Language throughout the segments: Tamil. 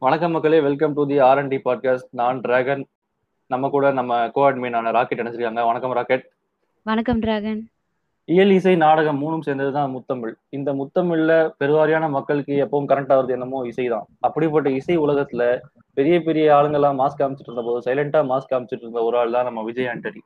வணக்கம் மக்களே welcome to the R and T podcast நான் டிராகன் நம்ம கூட நம்ம கோ அட்மினான ராக்கெட் நினைச்சிருக்காங்க வணக்கம் ராக்கெட் வணக்கம் டிராகன் இயல் இசை நாடகம் மூணும் சேர்ந்ததுதான் முத்தமிழ். இந்த முத்தமிழ்ல பெருவாரியான மக்களுக்கு எப்பவும் கரண்ட் ஆகுறது என்னமோ இசை தான் அப்படிப்பட்ட இசை உலகத்துல பெரிய பெரிய ஆளுங்கெல்லாம் மாஸ்க் காமிச்சிட்டு இருந்த போது சைலண்டா மாஸ்க் காமிச்சிட்டு இருந்த ஒரு ஆள் தான் நம்ம விஜய் ஆண்டனி.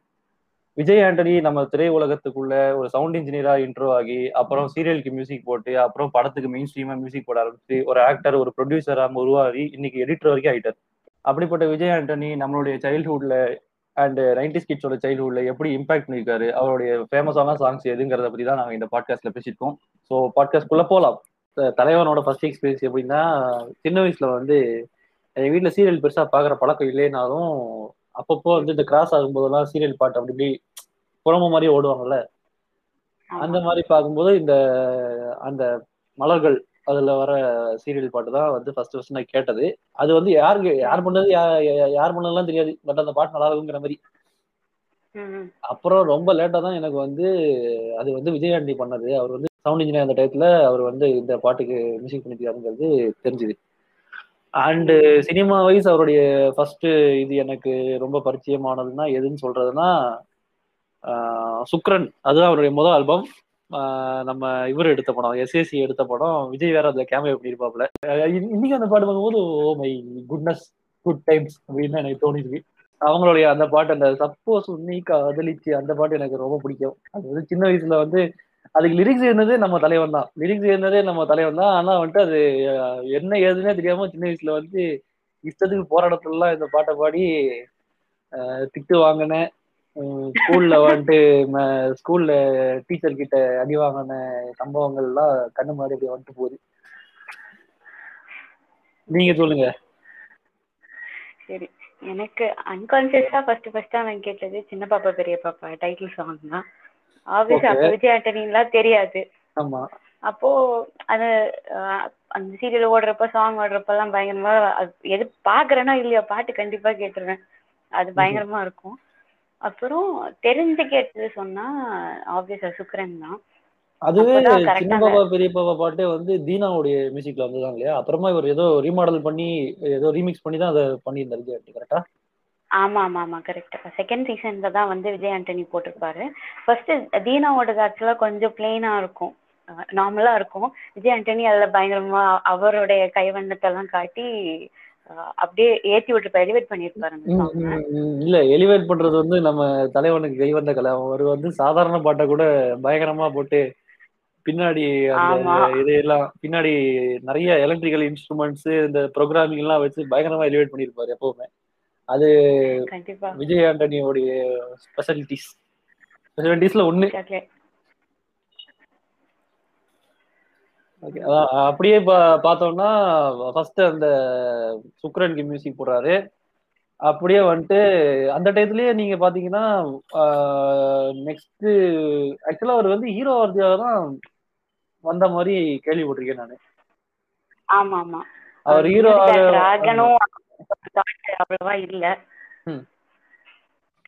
விஜய் ஆண்டனி நம்ம திரை உலகத்துக்குள்ள ஒரு சவுண்ட் இன்ஜினியரா இன்ட்ரோ ஆகி அப்புறம் சீரியலுக்கு மியூசிக் போட்டு அப்புறம் படத்துக்கு மெயின் ஸ்ட்ரீமா மியூசிக் போட ஆரம்பிச்சு ஒரு ஆக்டர் ஒரு ப்ரொடியூசரா உருவாகி இன்னைக்கு எடிட்டர் வரைக்கும் ஆயிட்டார். அப்படிப்பட்ட விஜய் ஆண்டனி நம்மளுடைய சைல்ட்ஹுட்ல அண்ட் நைன்டி கிட்ஸோட சைல்ட்ஹுட்ல எப்படி இம்பாக்ட் பண்ணியிருக்காரு அவருடைய ஃபேமஸான சாங்ஸ் எதுங்கிறத பத்தி தான் நாங்க இந்த பாட்காஸ்ட்ல பேசியிருக்கோம். ஸோ பாட்காஸ்ட்குள்ள போலாம். த- தலைவனோட ஃபர்ஸ்ட் எக்ஸ்பீரியன்ஸ் எப்படின்னா சின்ன வயசுல வந்து எங்க வீட்ல சீரியல் பெருசா பாக்குற பழக்கம் இல்லைனாலும் அப்பப்போ வந்து இந்த கிராஸ் ஆகும்போதெல்லாம் சீரியல் பாட்டு அப்படி இப்படி புறம மாதிரி ஓடுவாங்கல்ல? அந்த மாதிரி பார்க்கும்போது இந்த அந்த மலர்கள் அதுல வர சீரியல் பாட்டு தான் வந்து ஃபர்ஸ்ட் ஃபர்ஸ்ட் நான் கேட்டது. அது வந்து யாருக்கு யார் பண்ணது யார் பண்ணதுலாம் தெரியாது. பட் அந்த பாட்டு நல்லா இருக்குங்கிற மாதிரி. அப்புறம் ரொம்ப லேட்டா தான் எனக்கு வந்து அது வந்து விஜயாண்டி பண்ணது. அவர் வந்து சவுண்ட் இன்ஜினியர் அந்த டயத்துல அவர் வந்து இந்த பாட்டுக்கு மியூசிக் பண்ணிருக்காருங்கிறது தெரிஞ்சுது. அண்டு சினிமா வைஸ் அவருடைய ஃபர்ஸ்ட் இது எனக்கு ரொம்ப பரிச்சயமானதுன்னா எதுன்னு சொல்றதுன்னா சுக்ரன். அதுதான் அவருடைய முதல் ஆல்பம் நம்ம இவர் எடுத்த படம் எஸ்எஸ்சி எடுத்த படம். விஜய் வேற அதுல கேமரா பண்ணியிருப்பாப்ல இன்னைக்கு அந்த பாட்டு பார்க்கும்போது oh my goodness good times அப்படின்னு எனக்கு தோணிருக்கு. அவங்களுடைய அந்த பாட்டு அந்த சப்போஸ் உன்னை காதலிச்சு அந்த பாட்டு எனக்கு ரொம்ப பிடிக்கும். அது வந்து சின்ன வயசுல வந்து அதுக்கு லிரிக்ஸ் இருந்ததே நம்ம தலைவன் தான். லிரிக்ஸ் இருந்ததே நம்ம தலைவன் தான். ஆனா வந்துட்டு அது என்ன ஏதுன்னே தெரியாம சின்ன வயசுல வந்து இஷ்டத்துக்கு போராட்டத்துலலாம் இந்த பாட்டை பாடி அஹ், திட்டு வாங்கினேன். ஸ்கூல்ல வந்துட்டு ஸ்கூல்ல டீச்சர் கிட்ட அடி வாங்கின சம்பவங்கள்லாம் கண்ணு மாதிரி அப்படியே வந்துட்டு போகுது. நீங்க சொல்லுங்க. சரி. எனக்கு அன்கான்சியஸா ஃபர்ஸ்ட் ஃபர்ஸ்டா நான் கேட்டது சின்ன பாப்பா பெரிய பாப்பா டைட்டில் சாங் தான். ஆப்வியஸ் அப்ப விஜய் தெரியாது. அப்போ அது அந்த சீரியல் ஓடுறப்ப சாங் ஓடுறப்பெல்லாம் பயங்கரமா அது எது பாக்குறேனோ இல்லையோ பாட்டு கண்டிப்பா கேட்டுருவேன். அது பயங்கரமா இருக்கும். அப்புறம் தெரிஞ்சு கேட்டது சொன்னா ஆப்வியஸா சுக்ரன் தான். அதுவே சின்ன ஆ பாப்பா பெரிய பாப்பா பாட்டே வந்து தீனாவுடைய மியூசிக்ல வந்துதான் இல்லையா? அப்புறமா இவர் ஏதோ ரீமாடல் பண்ணி ஏதோ ரீமிக்ஸ் பண்ணி தான் அதை பண்ணியிருந்தாரு கரெக்டா ஆமா ஆமா ஆமா கரெக்ட் செகண்ட் சீசன்ல தான் வந்து விஜய் ஆண்டனி போட்டிருப்பாரு. ஃபர்ஸ்ட் தீனாவோட ஆக்சுவலா கொஞ்சம் பிளெயினா இருக்கும். நார்மலா இருக்கும். விஜய் ஆண்டனி அதுல பயங்கரமா அவருடைய கைவண்ணத்தை எல்லாம் காட்டி அப்படியே ஏத்தி விட்டு எலிவேட் பண்ணிருப்பாரு. இல்ல எலிவேட் பண்றது வந்து நம்ம தலைவனுக்கு கை வந்த கலை. அவர் வந்து சாதாரண பாட்டை கூட பயங்கரமா போட்டு பின்னாடி. இதையெல்லாம் பின்னாடி நிறைய எலக்ட்ரிக்கல் இன்ஸ்ட்ருமெண்ட்ஸ் இந்த ப்ரோக்ராமிங் எல்லாம் வச்சு பயங்கரமா எலிவேட் பண்ணியிருப்பாரு எப்பவுமே. அது விஜய் ஆண்டனியோடைய ஸ்பெஷாலிட்டிஸ் ஸ்பெஷாலிட்டிஸ்ல ஒண்ணு. அப்படியே பார்த்தோம்னா ஃபர்ஸ்ட் அந்த சுக்ரனுக்கு மியூசிக் போடுறாரு. அப்படியே வந்துட்டு அந்த டயத்துலயே நீங்க பாத்தீங்கன்னா நெக்ஸ்ட் ஆக்சுவலா அவர் வந்து ஹீரோ வரதுக்காக தான் வந்த மாதிரி கேள்விப்பட்டிருக்கேன் நான். ஆமா ஆமா. அவர் ஹீரோ அவ்வளவா இல்ல. ம்.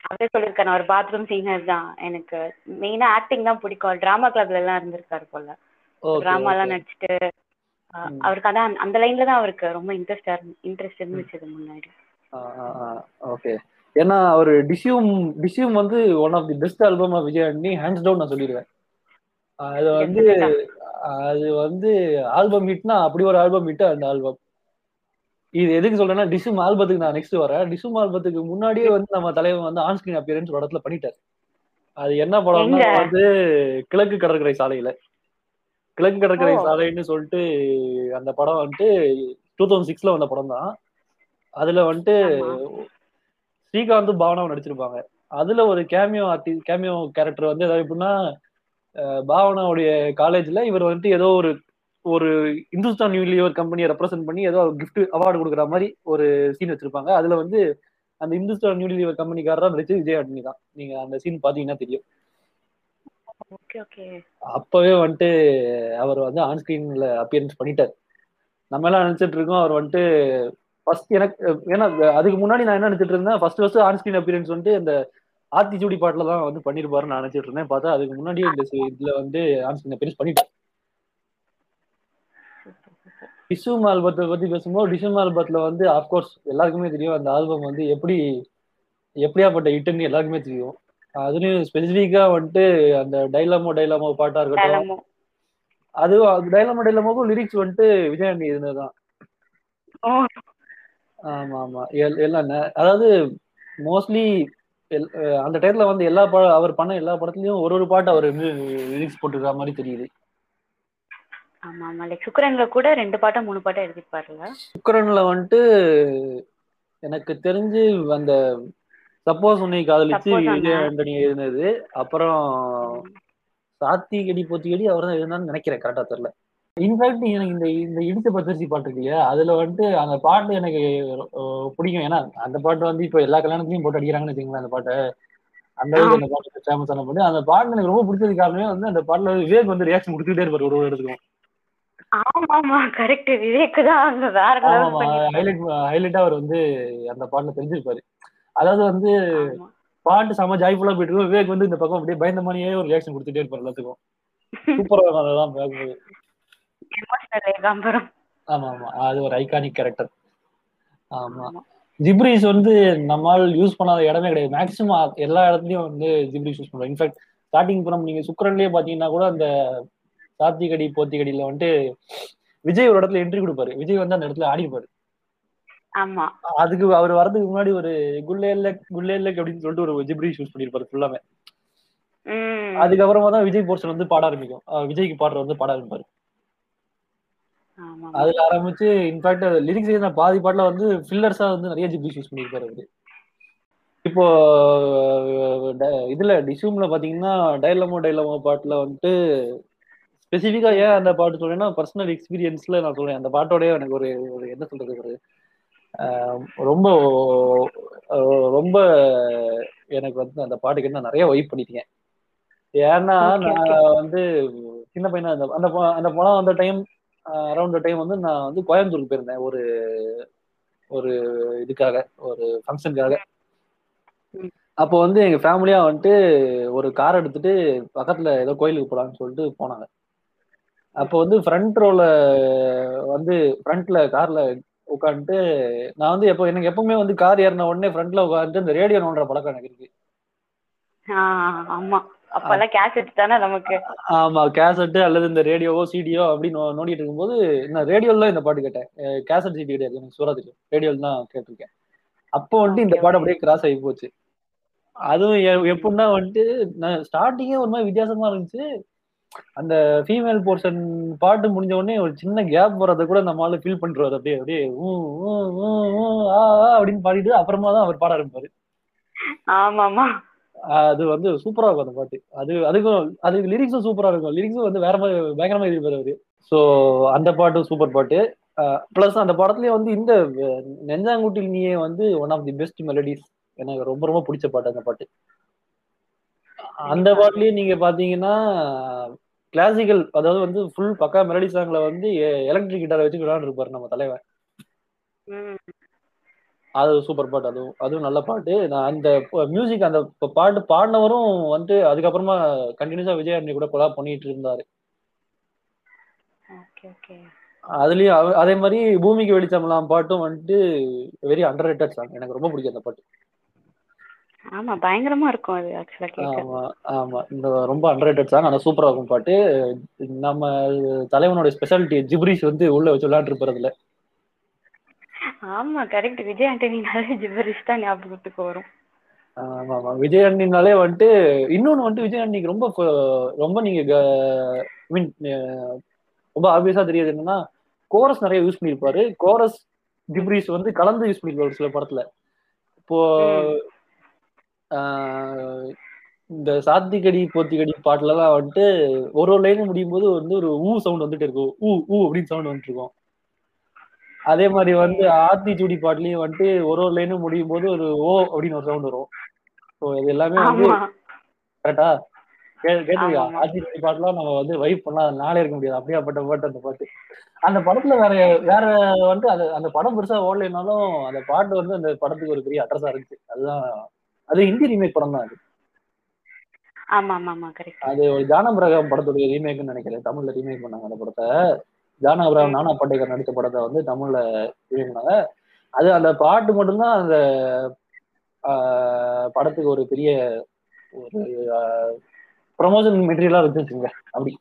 அவரே சொல்லியிருக்காரு நான் ஒரு பாத்ரூம் சிங்கர் தான். எனக்கு மெயினா ஆக்டிங் தான் பிடிக்கும். டிராமா கிளப்ல எல்லாம் இருந்திருக்காரு போல. டிராமா எல்லாம் நடிச்சுட்டு. அவருக்கு அதான் அந்த லைன்ல தான் அவருக்கு ரொம்ப இன்ட்ரெஸ்டா இன்ட்ரெஸ்ட் இருந்துச்சு முன்னாடி. ஓகே. ஏன்னா அவர் டிசியூம் டிசியூம் வந்து one of the best album of Vijay Antony hands down நான் சொல்லிடுவேன் அது வந்து அது வந்து ஆல்பம் ஹிட்னா அப்படி ஒரு ஆல்பம் ஹிட் அந்த ஆல்பம் இது எதுக்கு சொல்றேன்னா டிசும் ஆல்பத்துக்கு நான் நெக்ஸ்ட் வரேன் டிசும் ஆல்பத்துக்கு முன்னாடியே வந்து நம்ம தலைவன் வந்து ஆன் ஸ்கிரீன் அப்பியரன்ஸ் ஒரு இடத்துல பண்ணிட்டார் அது என்ன படம்னா? வந்து கிழக்கு கடற்கரை சாலையில கிழக்கு கடற்கரை. சாலைன்னு சொல்லிட்டு அந்த படம் வந்துட்டு டூ தௌசண்ட் சிக்ஸ்ல வந்த படம் தான் அதுல வந்துட்டு ஆமா. ஸ்ரீகாந்தும் பாவனாவும் நடிச்சிருப்பாங்க அதுல ஒரு கேமியோ ஆர்டி கேமியோ கேரக்டர் வந்து ஏதாவது எப்படின்னா பாவனாவுடைய காலேஜ்ல இவர் வந்துட்டு ஏதோ ஒரு ஒரு இந்துஸ்தான் யூனிலிவர் கம்பெனியை ரெப்ரசென்ட் பண்ணி ஏதோ கிஃப்ட் அவார்டு கொடுக்குற மாதிரி ஒரு சீன் வச்சிருப்பாங்க. அதுல வந்து அந்த இந்துஸ்தான் யூனிலிவர் கம்பெனிக்காரரா நடிச்சு விஜய் ஆண்டனி தான். நீங்க அந்த சீன் பாத்தீங்கன்னா தெரியும். அப்பவே வந்துட்டு அவர் வந்து ஆன் ஸ்கிரீன்ல அப்பியரன்ஸ் பண்ணிட்டார். நம்ம எல்லாம் நினைச்சிட்டு இருக்கோம் அவர் வந்துட்டு ஃபர்ஸ்ட் எனக்கு ஏன்னா அதுக்கு முன்னாடி நான் என்ன நினைச்சிட்டு இருந்தேன் first first on screen appearance வந்துட்டு இந்த ஆத்திச்சூடி பாட்டுல தான் வந்து பண்ணிருப்பாருன்னு நான் நினைச்சிட்டு இருந்தேன். பார்த்தா அதுக்கு முன்னாடியே இந்த இதுல வந்து ஆன் ஸ்கிரீன் அப்பியரன்ஸ் பண்ணிட்டார். டிசூம் ஆல்பத்தை பத்தி பேசும்போது டிசூம் ஆல்பத்துல வந்து ஆஃப்கோர்ஸ் எல்லாருக்குமே தெரியும் அந்த ஆல்பம் வந்து எப்படி எப்படியாப்பட்ட ஹிட்னு எல்லாருக்குமே தெரியும். அதுலயும் ஸ்பெசிஃபிக்கா வந்துட்டு அந்த டைலாமோ டைலாமோ பாட்டா இருக்கட்டும். டேலமோ. அது டைலாமோ டைலாமோக்கும் லிரிக்ஸ் வந்துட்டு விஜயாண்டி இருந்ததுதான். ஆமா ஆமா. எல்- எல்லாம் அதாவது மோஸ்ட்லி அந்த டைம்ல வந்து எல்லா பட அவர் பண்ண எல்லா படத்துலயும் ஒரு ஒரு பாட்டு அவர் லிரிக்ஸ் போட்டிருக்கிற மாதிரி தெரியுது. ஆமா ஆமா. லைக் சுக்கரன்ல கூட ரெண்டு பாட்டா மூணு பாட்டா எழுதிருப்பாருல்ல. சுக்கரன்ல வந்துட்டு எனக்கு தெரிஞ்சு அந்த சப்போஸ் உன்னை காதலிச்சு Suppose விஜய் உன்னை- ஆண்டனி எழுதினது. அப்புறம் சாத்தி கடி போத்தி கடி அவர் தான் எழுதினான்னு நினைக்கிறேன் கரெக்டா தெரியல. இன்ஃபேக்ட் எனக்கு இந்த இந்த இடிச்ச பச்சரிசி பாட்டு இருக்கு இல்லையா? அதுல வந்துட்டு அந்த பாட்டு எனக்கு பிடிக்கும். ஏன்னா அந்த பாட்டு வந்து இப்போ எல்லா கல்யாணத்துலயும் போட்டு அடிக்கிறாங்கன்னு வச்சுங்களேன் அந்த பாட்டை. அந்த அளவுக்கு அந்த பாட்டு ஃபேமஸான பாட்டு. அந்த பாட்டு எனக்கு ரொம்ப பிடிச்சது காரணமே வந்து அந்த பாட்டுல விவேக் வந்து ரியாக்ஷன் கொடுத்துட்டே இருப்பாரு ஒரு ஒரு இடத்துக்கும். ஆமா ஆமா கரெக்ட் விவேக் தான் அங்க வேற லெவல் ஆமா பண்ணிருப்பாரு ஹைலைட் ஹைலைட்டா அவர் வந்து அந்த பாட்டுல தெரிஞ்சிருப்பாரு. அதாவது வந்து பாட்டு செம ஜாய்ஃபுல்லா போயிட்டு இருக்கும். விவேக் வந்து இந்த பக்கம் அப்படியே பயந்த மாதிரியே ஒரு ரியாக்ஷன் கொடுத்துட்டே இருப்பாரு எல்லாத்துக்கும். சூப்பரா இருக்கும் அதெல்லாம் பார்க்கும்போது. ஆமா ஆமா அது ஒரு ஐகானிக் கேரக்டர் ஆமா. ஜிப்ரீஸ் வந்து நம்மால் யூஸ் பண்ணாத இடமே கிடையாது. மேக்ஸிமம் எல்லா இடத்துலயும் வந்து ஜிப்ரீஸ் யூஸ் பண்ணுவோம் இன்ஃபேக்ட் ஸ்டார்டிங் படம் நீங்க சுக்கரன்லயே பாத்தீங்கன்னா கூட அந்த சாத்திகடி போத்திகடியில வந்துட்டு விஜய் ஒரு இடத்துல என்ட்ரி கொடுப்பாரு. விஜய் வந்து அந்த இடத்துல ஆடிப்பாரு ஆமா. அதுக்கு அவர் வரதுக்கு முன்னாடி ஒரு குல்லே இல்ல குல்லே இல்ல அப்படின்னு சொல்லிட்டு ஒரு ஜிப்ரீஸ் யூஸ் பண்ணிருப்பாரு ஃபுல்லாமே அதுக்கப்புறமா தான் விஜய் போர்ஷன் வந்து பாட ஆரம்பிக்கும். விஜய்க்கு பாடுற வந்து பாட ஆரம்பிப்பாரு. அதுல ஆரம்பிச்சு இன்ஃபேக்ட் லிரிக்ஸ் பாதி பாட்டுல வந்து ஃபில்லர்ஸா வந்து நிறைய ஜிப்ரீஸ் யூஸ் பண்ணிருப்பாரு அவரு. இப்போ இதுல டிசூம்ல பாத்தீங்கன்னா டைலமோ டைலமோ பாட்டுல வந்துட்டு ஸ்பெசிஃபிக்கா ஏன் அந்த பாட்டு சொல்றேன்னா பர்சனல் எக்ஸ்பீரியன்ஸ்ல நான் சொல்றேன். அந்த பாட்டோடய எனக்கு ஒரு ஒரு என்ன சொல்றது ஒரு ரொம்ப ரொம்ப எனக்கு வந்து அந்த பாட்டுக்கு நான் நிறைய வைப் பண்ணிட்டேன் ஏன்னா நான். வந்து சின்ன பையனா அந்த அந்த அந்த படம் வந்த டைம் அரௌண்ட் டைம் வந்து நான் வந்து கோயம்புத்தூருக்கு போயிருந்தேன். ஒரு ஒரு இதுக்காக ஒரு ஃபங்க்ஷனுக்காக. அப்போ வந்து எங்க ஃபேமிலியா வந்துட்டு ஒரு கார் எடுத்துட்டு பக்கத்துல ஏதோ கோயிலுக்கு போலாம்னு சொல்லிட்டு போனாங்க. அப்போ வந்து ஃப்ரண்ட் ரோல வந்து ஃப்ரண்ட்ல கார்ல உட்காந்துட்டு நான் வந்து எப்போ எனக்கு எப்பவுமே வந்து கார் ஏறின உடனே ஃப்ரண்ட்ல உட்காந்துட்டு இந்த ரேடியோ நோண்டுற பழக்கம் எனக்கு இருக்கு. ஆமா. அப்பெல்லாம் கேசட் தானே நமக்கு? ஆமா. கேசட் அல்லது இந்த ரேடியோவோ சிடியோ அப்படின்னு நோண்டிட்டு இருக்கும்போது நான் ரேடியோல இந்த பாட்டு கேட்டேன். கேசட் சிடி கிடையாது எனக்கு சூறா தெரியும் ரேடியோல தான் கேட்டிருக்கேன். அப்போ வந்துட்டு இந்த பாட்டு. அப்படியே கிராஸ் ஆகி போச்சு. அதுவும் எப்படின்னா வந்துட்டு நான் ஸ்டார்டிங்கே ஒரு மாதிரி வித்தியாசமா இருந்துச்சு. அந்த ஃபீமேல் போர்ஷன் பாட்டு முடிஞ்ச உடனே ஒரு சின்ன கேப் வர்றதை கூட நம்மளால ஃபீல் பண்றாரு. அப்படியே அப்படியே அப்படின்னு பாடிட்டு அப்புறமா தான் அவர் பாட ஆரம்பிப்பாரு. ஆமா ஆமா அது வந்து சூப்பரா இருக்கும் அந்த பாட்டு. அது அதுக்கும் அதுக்கு லிரிக்ஸும் சூப்பரா இருக்கும். லிரிக்ஸும் வந்து வேற மாதிரி பயங்கரமா எழுதிப்பாரு அவரு. ஸோ அந்த பாட்டும் சூப்பர் பாட்டு. ப்ளஸ் அந்த படத்துலயே வந்து இந்த நெஞ்சாங்குட்டில் நீயே வந்து one of the best melodies எனக்கு ரொம்ப ரொம்ப பிடிச்ச பாட்டு அந்த பாட்டு. அந்த பாட்டுலயே நீங்க பாத்தீங்கன்னா கிளாசிக்கல் அதாவது வந்து ஃபுல் பக்கா மெலடி சாங்ல வந்து எலக்ட்ரிக் கிட்டாரை வச்சு விளையாண்டுருப்பாரு நம்ம தலைவன் உம் அது சூப்பர் பாட்டு. அதுவும் அதுவும் நல்ல பாட்டு. நான் அந்த மியூசிக் அந்த பாட்டு பாடினவரும் வந்து அதுக்கப்புறமா கண்டினியூஸா விஜய் ஆண்டனி கூட கொலா பண்ணிட்டு இருந்தாரு. அதுலயும் அதே மாதிரி பூமிக்கு வெளிச்சம்லாம் பாட்டும் வந்துட்டு வெரி அண்டர் ரேட்டட் சாங் எனக்கு ரொம்ப பிடிக்கும் அந்த பாட்டு. ஆமா பயங்கரமா இருக்கும் அது ஆக்சுவலா ஆமா ஆமா. இந்த ரொம்ப அண்டர் ரேட்டட் சாங் ஆனா சூப்பரா இருக்கும் பாட்டு. நம்ம தலைவனோட ஸ்பெஷாலிட்டி ஜிப்ரிஷ் வந்து உள்ள வச்சு விளையாட்டு இருப்பதுல ஆமா கரெக்ட் விஜய் ஆண்டனினாலே ஜிபரிஷ் தான் ஞாபகத்துக்கு வரும். ஆமா ஆமா. விஜய் அண்ணினாலே வந்துட்டு இன்னொன்னு வந்துட்டு விஜய் அண்ணிக்கு ரொம்ப ரொம்ப நீங்க மீன் ரொம்ப ஆப்வியஸா தெரியாது என்னன்னா கோரஸ் நிறைய யூஸ் பண்ணிருப்பாரு. கோரஸ் ஜிப்ரிஸ் வந்து கலந்து யூஸ் பண்ணிருப்பாரு சில படத்துல. இப்போ இந்த சாத்திகடி போத்திகடி பாட்டுலலாம் வந்துட்டு ஒரு ஒரு லைன் முடியும் போது வந்து ஒரு ஊ சவுண்ட் வந்துட்டு இருக்கும். ஊ ஊ அப்படின்னு சவுண்ட் வந்துட்டு இருக்கும் அதே மாதிரி வந்து ஆத்தி சூடி பாட்டுலயும் வந்துட்டு ஒரு ஒரு லைனும் முடியும் போது ஒரு ஓ அப்படின்னு ஒரு சவுண்ட் வரும். ஸோ இது எல்லாமே வந்து கரெக்டா கேட்டிருக்கா. ஆத்தி சூடி பாட்டுலாம் நம்ம வந்து வைப் பண்ணா நாளே இருக்க முடியாது. அப்படியாப்பட்ட பாட்டு அந்த பாட்டு. அந்த படத்துல வேற வேற வந்து அது அந்த படம் பெருசா ஓடலைனாலும் அந்த பாட்டு வந்து அந்த படத்துக்கு ஒரு பெரிய அட்ரஸா இருந்துச்சு. அதுதான் அது ஹிந்தி ரீமேக் படம் தான் அது. ஆமா ஆமா ஆமா கரெக்ட் அது ஒரு ஜானம் பிரகாம் படத்துடைய ரீமேக்னு நினைக்கிறேன். தமிழ்ல ரீமேக் பண்ணாங்க அந்த படத்தை. ஜானா அப்ராம் ம். நானா பட்டேகர் நடித்த படத்தை வந்து தமிழ்ல இயக்குனாங்க அது அந்த பாட்டு மட்டும்தான் அந்த படத்துக்கு ஒரு பெரிய ஒரு ப்ரொமோஷன் மெட்டீரியலா வச்சுச்சுங்க அப்படி.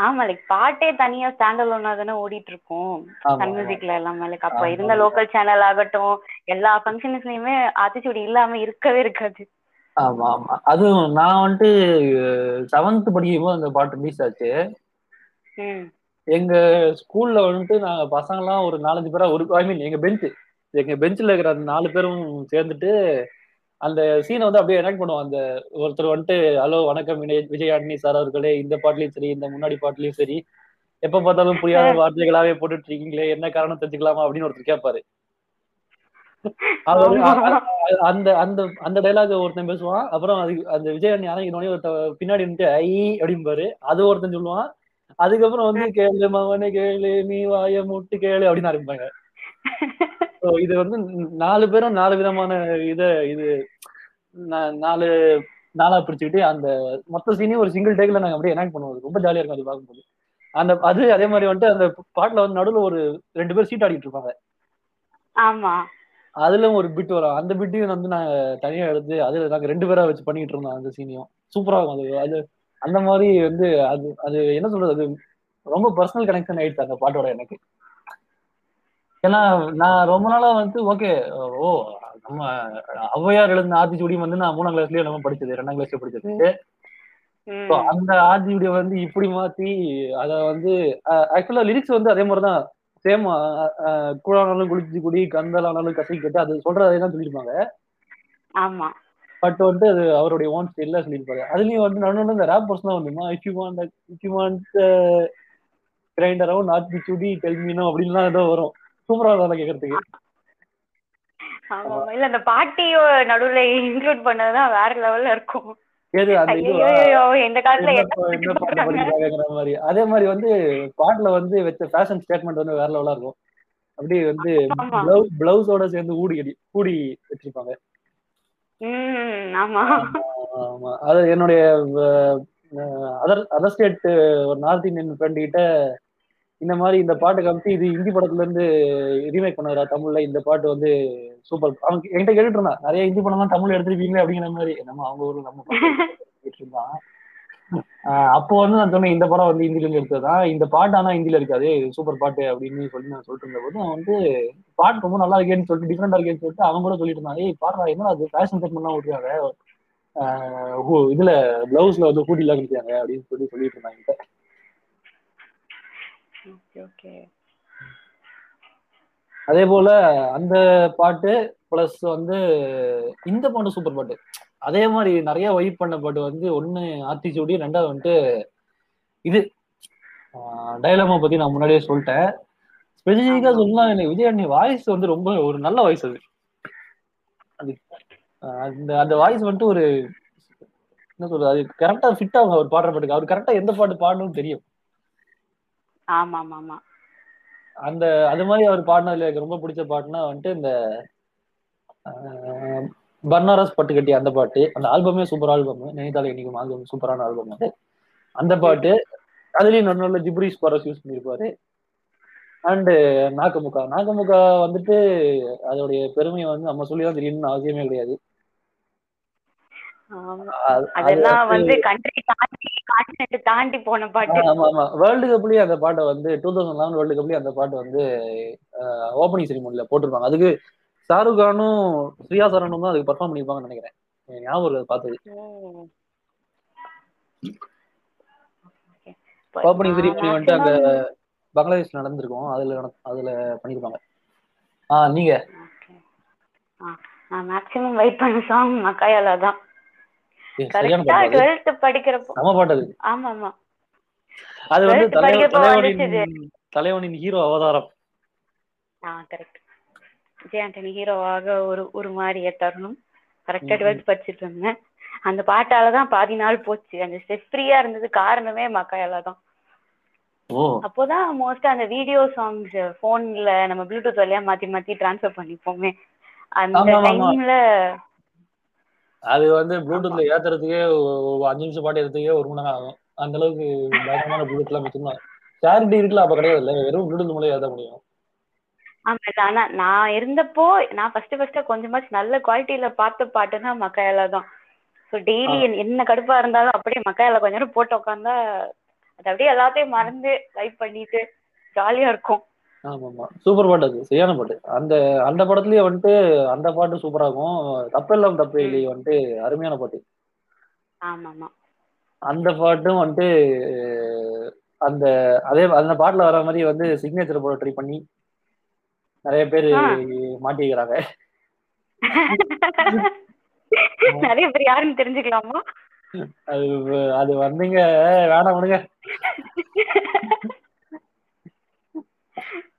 ஆமா லைக் பாட்டே தனியா ஸ்டாண்ட் அலோனா தானே ஓடிட்டு இருக்கும் சன் மியூசிக்ல எல்லாமே லைக் அப்ப. இருந்த லோக்கல் சேனல் ஆகட்டும் எல்லா ஃபங்க்ஷன்ஸ்லயுமே ஆத்திச்சூடி இல்லாம இருக்கவே இருக்காது. ஆமா ஆமா. அதுவும் நான் வந்துட்டு செவன்த் படிக்கும் போது அந்த பாட்டு ரிலீஸ் ஆச்சு. எங்க ஸ்கூல்ல வந்துட்டு நாங்க பசங்க எல்லாம் ஒரு நாலஞ்சு பேரா ஒரு ஐ மீன் எங்க பெஞ்ச் எங்க பெஞ்ச்ல இருக்கிற அந்த நாலு பேரும் சேர்ந்துட்டு அந்த சீனை வந்து அப்படியே எனாக்ட் பண்ணுவோம் அந்த ஒருத்தர் வந்துட்டு ஹலோ வணக்கம் விஜய் ஆண்டனி சார் அவர்களே. இந்த பாட்டுலயும் சரி இந்த முன்னாடி பாட்டுலயும் சரி. எப்ப பார்த்தாலும் புரியாத வார்த்தைகளாவே போட்டுட்டு இருக்கீங்களே என்ன காரணம் தெரிஞ்சுக்கலாமா? அப்படின்னு ஒருத்தர் கேட்பாரு அந்த அந்த அந்த டைலாக் ஒருத்தன் பேசுவான். அப்புறம் அதுக்கு அந்த விஜய் அண்ணி இறங்கினோடனே ஒருத்த பின்னாடி வந்துட்டு ஐ அப்படிம்பாரு. அது ஒருத்தன் சொல்லுவான். அதுக்கப்புறம் வந்து கேளு மவனே கேளு நீ வாய முட்டு கேளு அப்படின்னு ஆரம்பிப்பாங்க. இது வந்து நாலு பேரும் நாலு விதமான இத இது நாலு நாளா பிரிச்சுக்கிட்டு அந்த மொத்த சீனையும் ஒரு சிங்கிள் டேக்ல நாங்க அப்படியே எனாக்ட் பண்ணுவோம். ரொம்ப ஜாலியா இருக்கும் அது பார்க்கும்போது. அந்த அது அதே மாதிரி வந்துட்டு அந்த பாட்டுல வந்து நடுவுல ஒரு ரெண்டு பேர் சீட் ஆடிட்டு இருப்பாங்க. ஆமா. அதுல ஒரு பிட் வரும். அந்த பிட்டையும் வந்து நாங்க தனியா எடுத்து அதுல நாங்க ரெண்டு பேரா வச்சு பண்ணிட்டு இருந்தோம் அந்த சீனையும் சூப்பரா இருக்கும் அது. அது அந்த மாதிரி வந்து அது அது என்ன சொல்றது? அது ரொம்ப பர்சனல் கனெக்ஷன் ஆயிடுச்சு அந்த பாட்டோட எனக்கு. ஏன்னா நான் ரொம்ப நாளா வந்து ஓகே ஓ நம்ம ஔவையார் எழுதின ஆத்திச்சூடி வந்து நான் மூணாம் கிளாஸ்லயே நம்ம படிச்சது ரெண்டாம் கிளாஸ்ல படிச்சது. அந்த ஆத்திச்சூடியை வந்து இப்படி மாத்தி அத வந்து ஆக்சுவலா லிரிக்ஸ் வந்து அதே மாதிரிதான் சேம் குழானாலும் குளிச்சு குடி கந்தலானாலும் கசி கட்டு அது சொல்றதே தான் சொல்லியிருப்பாங்க. ஆமா. பட் வந்து அது அவருடைய ஓன் ஸ்டைல்ல சொல்லியிருப்பாரு. அதுலயும் வந்து நடுவில் இந்த ரேப் பர்சனா வந்துமா if you want if you want around டெல்மீனோ அப்படின்லாம் ஏதோ வரும். சூப்பரா ஆமா ஆமா. இல்ல அந்த பாட்டியோ நடுவுல இன்க்ளூட் பண்ணதுதான் வேற லெவல்ல இருக்கும். அதே மாதிரி வந்து பாட்டுல வந்து வச்ச ஃபேஷன் ஸ்டேட்மெண்ட் வந்து வேற லெவலா இருக்கும். அப்படியே வந்து பிளவுஸோட சேர்ந்து ஊடி கூடி வச்சிருப்பாங்க. ம் ஆமா. ஆமா அது என்னுடைய அதர் அதர் ஸ்டேட் ஒரு நார்த் இந்தியன் ஃப்ரெண்ட் கிட்ட இந்த மாதிரி இந்த பாட்டு காமிச்சு இது ஹிந்தி படத்துல இருந்து ரீமேக் பண்ணாரா தமிழ்ல? இந்த பாட்டு வந்து சூப்பர் அவன் என்கிட்ட கேட்டுட்டு இருந்தான் நிறைய ஹிந்தி படம் தான் தமிழ்ல எடுத்துருப்பீங்களே அப்படிங்கிற மாதிரி. நம்ம அவங்க ஊர்ல நம்ம பாட்டு இருந்தான் ஆஹ் அப்போ வந்து நான் சொன்னேன் இந்த படம் வந்து ஹிந்தில இருந்து எடுத்ததுதான் இந்த பாட்டு ஆனா ஹிந்தில இருக்காது சூப்பர் பாட்டு அப்படின்னு சொல்லி நான் சொல்லிட்டு இருந்த போது அவன் வந்து பாட்டு ரொம்ப நல்லா இருக்கேன்னு சொல்லிட்டு டிஃப்ரெண்டா இருக்கேன்னு சொல்லிட்டு அவங்க கூட சொல்லிட்டு இருந்தான் ஏய் பாடுறா என்ன அது ஃபேஷன் செட்மெண்ட்லாம் விட்டுருக்காங்க ஆஹ் ஹூ- இதுல பிளவுஸ்ல வந்து ஹூடி எல்லாம் அப்படின்னு சொல்லி சொல்லிட்டு இருந்தாங்க என்கிட்ட. அதே போல அந்த பாட்டு பிளஸ் வந்து இந்த பாட்டு சூப்பர் பாட்டு. அதே மாதிரி நிறைய வைப் பண்ண பாட்டு வந்து ஒன்னு ஆத்திச்சூடி ரெண்டாவது வந்துட்டு இது. டைலாமா பத்தி நான் முன்னாடியே சொல்லிட்டேன். ஸ்பெசிஃபிக்கா சொன்னா சொல்லலாம் எனக்கு விஜய் அண்ணி வாய்ஸ் வந்து ரொம்ப ஒரு நல்ல வாய்ஸ் அது. அது அந்த அந்த வாய்ஸ் வந்துட்டு ஒரு என்ன சொல்றது அது கரெக்டா ஃபிட் ஆகும் அவர் பாடுற பாட்டுக்கு. அவர் கரெக்டா எந்த பாட்டு பாடணும்னு தெரியும். ஆமா ஆமா ஆமா அந்த அது மாதிரி அவர் பாடினதுல எனக்கு ரொம்ப பிடிச்ச பாட்டுனா வந்துட்டு இந்த ஆஹ், பர்னாரஸ் பட்டு கட்டி அந்த பாட்டு. அந்த ஆல்பமே சூப்பர் ஆல்பம். நினைத்தாலே இன்னைக்கு ஆல்பம் சூப்பரான ஆல்பம் அது. அந்த பாட்டு. அதுலயும் நல்ல நல்ல ஜிப்ரிஸ் பாரஸ் யூஸ் பண்ணியிருப்பாரு. அண்டு நாகமுகா நாகமுகா வந்துட்டு அதோடைய பெருமையை வந்து நம்ம சொல்லி தான் தெரியணும்னு அவசியமே கிடையாது. அதெல்லாம் வந்து கண்ட்ரி தாண்டி கான்டினென்ட் தாண்டி போன பாட்டு. ஆமா ஆமா வேர்ல்டு கப்லயும் அந்த பாட்டை வந்து டூ தௌசண்ட் லெவன் வேர்ல்டு கப்லயும் அந்த பாட்டு வந்து ஓப்பனிங் செரிமோனில போட்டிருப்பாங்க. அதுக்கு ஷாருக் கானும் ஸ்ரீயா சரணும் தான் அதுக்கு பர்ஃபார்ம் பண்ணிருப்பாங்கன்னு நினைக்கிறேன். ஞாபகம் பார்த்தது. ஓப்பனிங் செரிமோனி வந்துட்டு அங்க maximum- பங்களாதேஷ் நடந்திருக்கும். அதுல அதுல பண்ணிருப்பாங்க ஆ நீங்க. மேக்ஸிமம் வெயிட் பண்ண சாங் மக்காயாலா தான். கரெக்டா. டுவெல்த் படிக்கிறப்போ. நம்ம பாட்டு அது. ஆமா ஆமா அது வந்து 12th தலைவ- படிக்கிறப்ப தலைவனின் வந்துச்சு தலைவனின் ஹீரோ அவதாரம். ஆ கரெக்ட் விஜய் ஆண்டனி ஹீரோவாக ஒரு ஒரு மாதிரி தருணம் கரெக்டா. டுவெல்த் படிச்சுட்டு இருந்தேன் அந்த பாட்டால தான் பாதி நாள் போச்சு. அந்த ஸ்ட்ரெஸ் ஃப்ரீயா இருந்தது காரணமே மக்காயால தான். ஓ. அப்போதான் மோஸ்டா அந்த வீடியோ சாங்ஸ் போன்ல நம்ம ப்ளூடூத் வழியா மாத்தி மாத்தி ட்ரான்ஸ்ஃபர் பண்ணிப்போமே. அந்த. டைம்ல அது வந்து ப்ளூடூத்ல ஏத்துறதுக்கே அஞ்சு நிமிஷம் பாட்டு ஏத்துறதுக்கே ஒரு மணி நேரம் ஆகும். அந்த அளவுக்கு பயங்கரமான ப்ளூடூத் எல்லாம் வச்சிருந்தாங்க சேரிட்டி இருக்குல்ல அப்ப கிடையாது இல்ல வெறும் ப்ளூடூத் மூலம் எழுத முடியும். ஆமா ஆனா நான் இருந்தப்போ நான் ஃபர்ஸ்ட் ஃபர்ஸ்ட் கொஞ்சமாச்சும் நல்ல குவாலிட்டியில பார்த்த பாட்டுன்னா மக்காயில தான். ஸோ டெய்லி என்ன கடுப்பா இருந்தாலும் அப்படியே மக்காயில கொஞ்ச நேரம் போட்டு உட்காந்தா அது அப்படியே எல்லாத்தையும் மறந்து லைவ் பண்ணிட்டு ஜாலியா இருக்கும். ஆமா ஆமா சூப்பர் பாட்டு அது. சரியான பாட்டு. அந்த அந்த படத்துலயே வந்துட்டு அந்த பாட்டு சூப்பரா இருக்கும் தப்பெல்லாம் தப்பு இல்லை வந்துட்டு அருமையான பாட்டு. அந்த பாட்டும் வந்துட்டு அந்த அதே அந்த பாட்டுல வர மாதிரி வந்து சிக்னேச்சர் போட ட்ரை பண்ணி நிறைய பேர். மாட்டிக்கிறாங்க. நிறைய பேர் யாருன்னு தெரிஞ்சுக்கலாமா? அது அது வந்தீங்க. வேணாம் விடுங்க.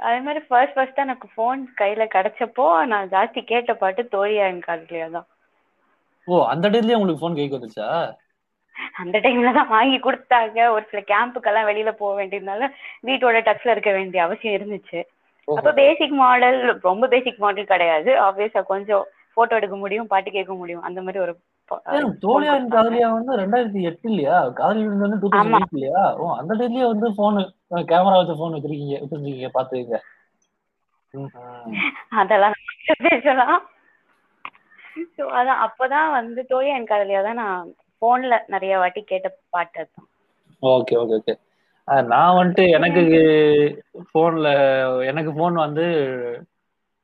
அதே மாதிரி ஃபர்ஸ்ட் ஃபர்ஸ்ட் எனக்கு ஃபோன் கையில கிடைச்சப்போ நான் ஜாஸ்தி கேட்ட பாட்டு தோழியா என் காதலியா தான் ஓ அந்த டேட்லயே உங்களுக்கு ஃபோன் கைக்கு வந்துச்சா அந்த டைம்ல தான் வாங்கி கொடுத்தாங்க. ஒரு சில கேம்புக்கெல்லாம் வெளியில போக வேண்டியதுனால வீட்டோட டச்ல இருக்க வேண்டிய அவசியம் இருந்துச்சு. அப்ப பேசிக் மாடல் ரொம்ப பேசிக் மாடல் கிடையாது. ஆப்வியஸா கொஞ்சம் போட்டோ எடுக்க முடியும் பாட்டு கேட்க முடியும். அந்த மாதிரி ஒரு கொடுத்தாங்க. காதலியா வந்து ரெண்டாயிரத்தி எட்டு இல்லையா காதலி வந்து டூ. தௌசண்ட் இல்லையா ஓ அந்த டேட்லயே வந்து போன் கேமரா வச்ச போன் வச்சிருக்கீங்க வச்சிருக்கீங்க பாத்துக்கங்க. அதெல்லாம் பேசலாம் ஸோ அதான் அப்பதான் வந்து தோழி என் காதலியா தான் நான் போன்ல நிறைய வாட்டி கேட்ட பாட்டு அதுதான் ஓகே ஓகே ஓகே நான் வந்துட்டு எனக்கு ஃபோன்ல எனக்கு ஃபோன் வந்து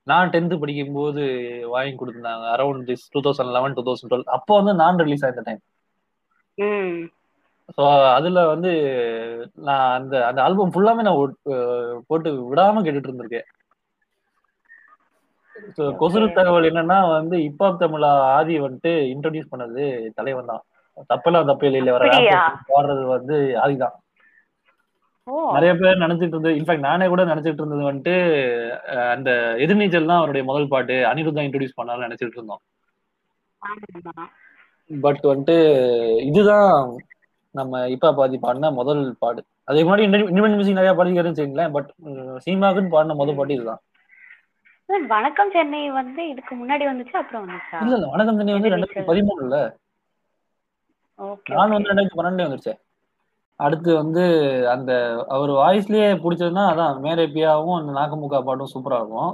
நான் டென்த்து படிக்கும்போது வாங்கி கொடுத்துருந்தாங்க. Around this two thousand eleven two thousand twelve அப்போ வந்து நான் ரிலீஸ் ஆயிருந்த டைம் ஸோ அதுல வந்து நான் அந்த அந்த ஆல்பம் ஃபுல்லாமே நான் போட்டு விடாம கேட்டுட்டு இருந்திருக்கேன் ஸோ கொசுறு தகவல் என்னன்னா வந்து இப்பாப் தமிழா ஆதி வந்துட்டு இன்ட்ரடியூஸ் பண்ணது தலைவன் தான். தப்பெல்லாம் தப்பு இல்லை வர பாடுறது வந்து ஆதிதான். நிறைய பேர் நினைச்சிட்டு இருந்தது. இன்ஃபேக்ட் நானே கூட நினைச்சிட்டு இருந்தது வந்துட்டு அந்த எதிர்நீச்சல் தான் அவருடைய முதல் பாட்டு. அனிருத்தா இன்ட்ரடியூஸ் பண்ணாலும் நினைச்சிட்டு இருந்தோம். பட் வந்துட்டு இதுதான் நம்ம இப்ப பாதி பாடின முதல் பாடு அதுக்கு முன்னாடி இண்டிபெண்ட் மியூசிக் நிறைய பாடிக்கிறேன்னு வச்சுங்களேன் பட் சீமாக்குன்னு பாடின முதல் பாட்டு இதுதான். வணக்கம் சென்னை வந்து இதுக்கு முன்னாடி வந்துச்சு? அப்புறம் வந்துச்சா? இல்ல இல்ல வணக்கம் தண்ணி வந்து ரெண்டாயிரத்தி பதிமூணுல. ஓகே நான் வந்து ரெண்டாயிரத்தி பன்னெண்டுல வந்துருச்சேன். அடுத்து வந்து அந்த அவர் வாய்ஸ்லயே பிடிச்சதுன்னா அதான் மேரேபியாவும் அந்த நாகமுகா பாட்டும் சூப்பரா இருக்கும்.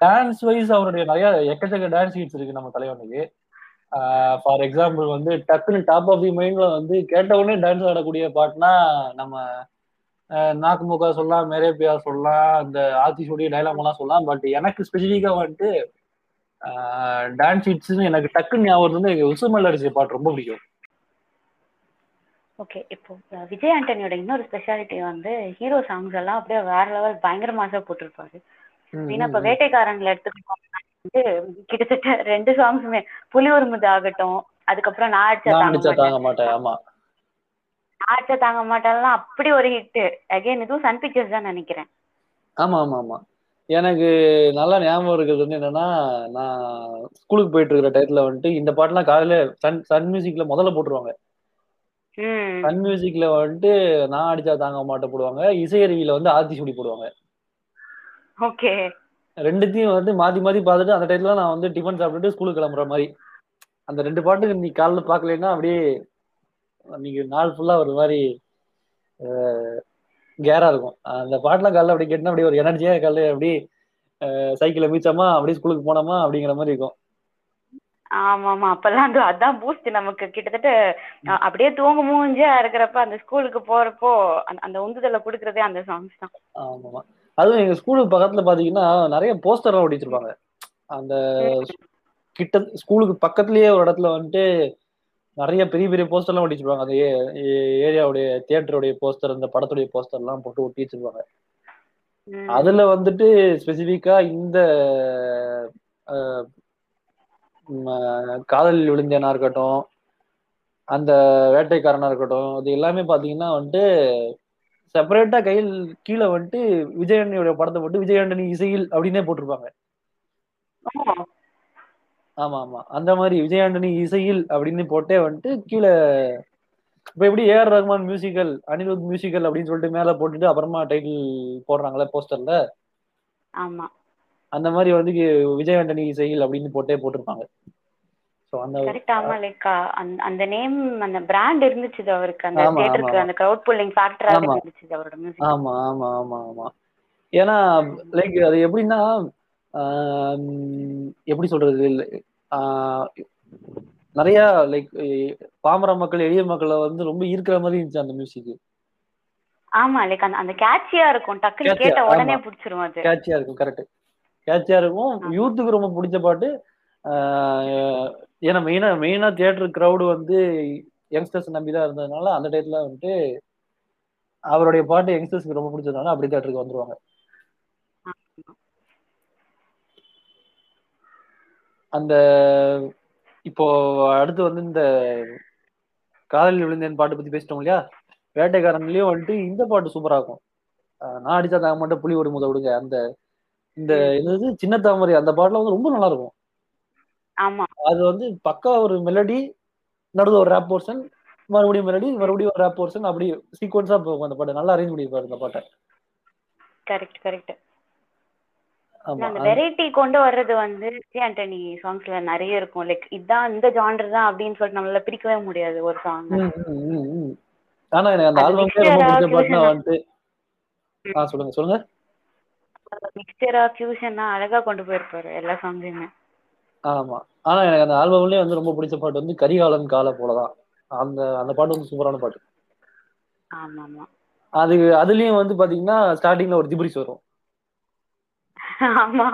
டான்ஸ் வைஸ் அவருடைய நிறைய எக்கச்சக்க டான்ஸ் ஹீட்ஸ் இருக்கு நம்ம தலைவனுக்கு. ஃபார் எக்ஸாம்பிள் வந்து டக்குன்னு டாப் ஆஃப் தி மைண்ட்ல வந்து கேட்ட உடனே டான்ஸ் ஆடக்கூடிய பாட்டுனா நம்ம ஆஹ் நாக்குமுக்கா சொல்லலாம் மேரேபியா சொல்லலாம் அந்த ஆத்திஷோடைய டைலாக் எல்லாம் சொல்லலாம். பட் எனக்கு ஸ்பெசிஃபிக்கா வந்துட்டு டான்ஸ் ஹிட்ஸ்னு எனக்கு டக்குன்னு ஞாபகம் வந்து உசுமல் அடிச்ச பாட்டு ரொம்ப பிடிக்கும். ஓகே இப்போ விஜய் ஆண்டனியோட இன்னொரு ஸ்பெஷாலிட்டி வந்து ஹீரோ சாங்ஸ் எல்லாம் அப்படியே வேற லெவல் பயங்கர மாசா போட்டிருப்பாரு ஏன்னா இப்ப வேட்டைக்காரங்களை எடுத்துக்கிட்டோம்னா வந்து கிட்டத்தட்ட ரெண்டு சாங்ஸுமே புலி உருமுது ஆகட்டும் அதுக்கப்புறம் நான் அடிச்சா தாங்க மாட்டேன். ஆமா. அடிச்சா தாங்க மாட்டேன்லாம் அப்படி ஒரு ஹிட் அகைன் இதுவும் சன் பிக்சர்ஸ் தான் நினைக்கிறேன். ஆமா ஆமா ஆமா. எனக்கு நல்லா ஞாபகம் இருக்கிறது வந்து என்னன்னா நான் ஸ்கூலுக்கு போயிட்டு இருக்கிற டயத்துல வந்துட்டு இந்த பாட்டுலாம் காலையில சன் சன் மியூசிக்ல முதல்ல போட்டுருவாங்க. சன் மியூசிக்ல வந்துட்டு நான் அடிச்சா தாங்க மாட்டேன் போடுவாங்க. இசையருவியில வந்து ஆத்திசூடி போடுவாங்க. ஓகே. ரெண்டுத்தையும் வந்து மாத்தி மாத்தி பார்த்துட்டு அந்த டயத்துல நான் வந்து டிஃபன் சாப்பிட்டுட்டு ஸ்கூலுக்கு கிளம்புற மாதிரி. அந்த ரெண்டு பாட்டுக்கு நீ காலைல பார்க்கலைன்னா அப்படியே நீங்க நாள் ஃபுல்லா ஒரு மாதிரி கேரா இருக்கும். அந்த பாட்டுலாம் காலைல அப்படி கேட்டா அப்படியே ஒரு எனர்ஜியா காலைல அப்படியே சைக்கிளை மீச்சோமா அப்படியே ஸ்கூலுக்கு போனோமா அப்படிங்கிற மாதிரி இருக்கும். ஆமா ஆமா அப்பெல்லாம் அது அதான் பூஸ்ட் நமக்கு. கிட்டத்தட்ட அப்படியே தூங்க மூஞ்சா இருக்கிறப்ப அந்த ஸ்கூலுக்கு போறப்போ அந்த- உந்துதலை கொடுக்கறதே அந்த சாங்ஸ் தான். ஆமா அதுவும் எங்க ஸ்கூலுக்கு பக்கத்துல பாத்தீங்கன்னா நிறைய போஸ்டர்லாம் ஒட்டிச்சிருப்பாங்க. அந்த கிட்ட ஸ்கூலுக்கு பக்கத்துலயே ஒரு இடத்துல வந்துட்டு நிறைய பெரிய பெரிய போஸ்டர்லாம் ஒட்டி வச்சிருப்பாங்க அந்த ஏரியாவுடைய தியேட்டருடைய போஸ்டர் அந்த படத்துடைய போஸ்டர் எல்லாம் போட்டு ஒட்டி வச்சிருப்பாங்க. அதுல வந்துட்டு ஸ்பெசிபிக்கா இந்த காதலில் விழுந்தேனா இருக்கட்டும் அந்த வேட்டைக்காரனா இருக்கட்டும் அது எல்லாமே பாத்தீங்கன்னா வந்துட்டு செப்பரேட்டா கையில் கீழே வந்துட்டு விஜயாண்டனியோட படத்தை போட்டு விஜயாண்டனி இசையில் அப்படின்னே போட்டிருப்பாங்க. ஆமா ஆமா அந்த மாதிரி விஜயாண்டனி இசையில் அப்படின்னு போட்டே வந்துட்டு கீழே இப்ப எப்படி A R Rahman musical Anirudh musical அப்படின்னு சொல்லிட்டு மேல போட்டுட்டு அப்புறமா டைட்டில் போடுறாங்களே போஸ்டர்ல ஆமா. அந்த மாதிரி வந்து கி- விஜயாண்டனி இசையில் அப்படின்னு போட்டே போட்டிருப்பாங்க. கரெக்ட் ஆமா லைக் அந்த நேம் அந்த பிராண்ட் இருந்துச்சு அவருக்கு. அந்த தியேட்டருக்கு. அந்த கிரவுட் புல்லிங். இருந்துச்சு அவரோட மியூசிக் ஆமா ஆமா ஆமா ஆமா. ஏன்னா லைக் அது எப்படின்னா எப்படி சொல்றது நிறைய லைக் பாமர மக்கள் எளிய மக்களை வந்து ரொம்ப ஈர்க்கிற மாதிரி இருந்துச்சு அந்த மியூசிக் ஆமா லைக் அந்த அந்த கேட்சியா இருக்கும். டக்குன்னு கேட்ட உடனே. பிடிச்சிரும் அது. கேட்சியா இருக்கும் கரெக்ட் கேட்சியா இருக்கும். யூத்துக்கு ரொம்ப பிடிச்ச பாட்டு ஏன்னா மெயினா மெயினா தியேட்டர் கிரவுடு வந்து யங்ஸ்டர்ஸ் நம்பி தான் இருந்ததுனால அந்த டயத்துல வந்துட்டு அவருடைய பாட்டு யங்ஸ்டர்ஸ்க்கு ரொம்ப பிடிச்சதுனால அப்படி தியேட்டருக்கு வந்துருவாங்க. அந்த இப்போ அடுத்து வந்து இந்த காதலில் விழுந்தேன் பாட்டு பத்தி பேசிட்டோம் இல்லையா? வேட்டைக்காரன்லயும் வந்துட்டு இந்த பாட்டு சூப்பரா இருக்கும். நான் அடிச்சா தாங்க மட்டும் புலி ஓடி முத விடுங்க. அந்த இந்த என்னது சின்ன தாமரை அந்த பாட்டுல வந்து ரொம்ப நல்லா இருக்கும் ஆமா. அது வந்து பக்கா ஒரு மெலடி நடுவில் ஒரு ரேப் போர்ஷன் மறுபடியும் மெலடி மறுபடியும் ஒரு ரேப் போர்ஷன் அப்படி சீக்வன்ஸா போகும் அந்த பாட்டு. நல்லா அரேஞ்ச் பண்ணியிருப்பாரு அந்த பாட்டை. கரெக்ட் கரெக்ட் அந்த வெரைட்டி கொண்டு வர்றது வந்து ஆண்டனி சாங்ஸ்ல நிறைய இருக்கும். லைக் இதான் இந்த ஜான்டர் தான் அப்படின்னு சொல்லிட்டு நம்மளால பிரிக்கவே முடியாது ஒரு சாங். ஆனா எனக்கு அந்த அது ஆல்பம்லேயே ரொம்ப பிடிச்ச பாட்டுனா ஆ சொல்லுங்க சொல்லுங்க. மிக்சரா ஃபியூஷனா அழகா கொண்டு போயிருப்பாரு எல்லா சாங்ஸுமே ஆமா. ஆனா எனக்கு அந்த ஆல்பம்லயே வந்து ரொம்ப பிடிச்ச பாட்டு வந்து கரிகாலன் கால போலதான். அந்த அந்த பாட்டு வந்து சூப்பரான பாட்டு. ஆமா ஆமா அது அதுலயும் வந்து பாத்தீங்கன்னா ஸ்டார்டிங்ல ஒரு ஜிப்ரிஸ் வரும். ஆமா.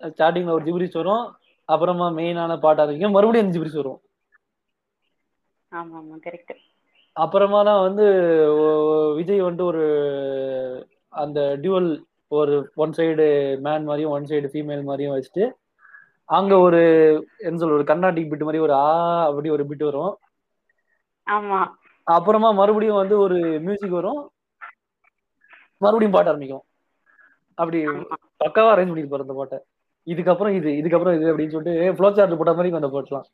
ஸ்டார்டிங்ல ஒரு ஜிப்ரிஸ் வரும். அப்புறமா மெயினான பாட்டு அதிகம் மறுபடியும் அந்த ஜிப்ரிஸ் வரும். ஆமா ஆமா கரெக்ட் அப்புறமா தான் வந்து விஜய் வந்துட்டு ஒரு அந்த டியூவல் ஒரு ஒன் சைடு மேன் மாதிரியும் ஒன் சைடு ஃபீமேல் மாதிரியும் வச்சுட்டு அங்க ஒரு என்ன சொல்ற ஒரு கர்நாடிக் பிட் மாதிரி ஒரு ஆ அப்படி ஒரு பிட் வரும். ஆமா. அப்புறமா மறுபடியும் வந்து ஒரு மியூசிக் வரும். மறுபடியும் பாட்டு ஆரம்பிக்கும். அப்படி பக்காவா அரேஞ்ச் பண்ணிருப்பாரு அந்த பாட்டை. இதுக்கப்புறம் இது இதுக்கப்புறம் இது அப்படின்னு சொல்லிட்டு ஃப்ளோ சார்ட் போட்ட மாதிரி அந்த பாட்டுலாம்.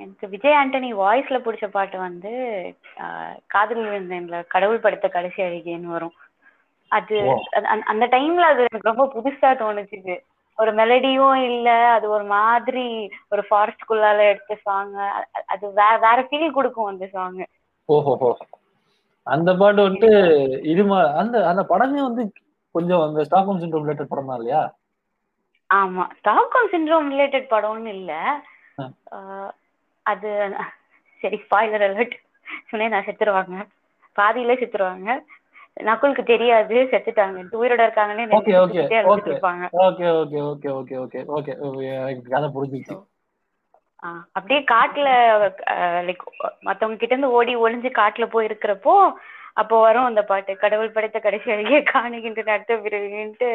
எனக்கு விஜய் ஆண்டனி வாய்ஸ்ல பிடிச்ச பாட்டு வந்து காதல் விழுந்தேன்ல கடவுள் படுத்த கடைசி அழகின்னு வரும். அது அந்த- டைம்ல அது எனக்கு ரொம்ப புதுசா தோணுச்சு ஒரு மெலடியும் இல்ல அது ஒரு மாதிரி ஒரு ஃபாரஸ்ட்குள்ளால எடுத்த சாங் அது வேற வேற ஃபீல் கொடுக்கும் அந்த சாங் ஓஹோஹோ அந்த பாட்டு வந்துட்டு இது அந்த அந்த படமே வந்து கொஞ்சம் அந்த ஸ்டாக்ஹோம் சிண்ட்ரோம் ரிலேட்டட் படம் தான் இல்லையா? ஆமா. ஸ்டாக்ஹோம் சிண்ட்ரோம் ரிலேட்டட் படம்னு இல்ல. அது சரி ஸ்பாய்லர் அலர்ட் சுனேதா செத்துருவாங்க. பாதியிலே செத்துருவாங்க. நகுலுக்கு தெரியாது செத்துட்டாங்க. உயிரோட இருக்காங்கன்னு okay okay okay. Okay okay okay okay okay okay. கதை புரிஞ்சிச்சு அப்படியே காட்டுல லைக் மத்தவங்க கிட்ட இருந்து ஓடி ஒளிஞ்சு காட்டுல போய் இருக்கிறப்போ அப்போ வரும் அந்த பாட்டு கடவுள் படைத்த கடைசி அழகிய காணுகின்ற நட்ட பிறகுன்ட்டு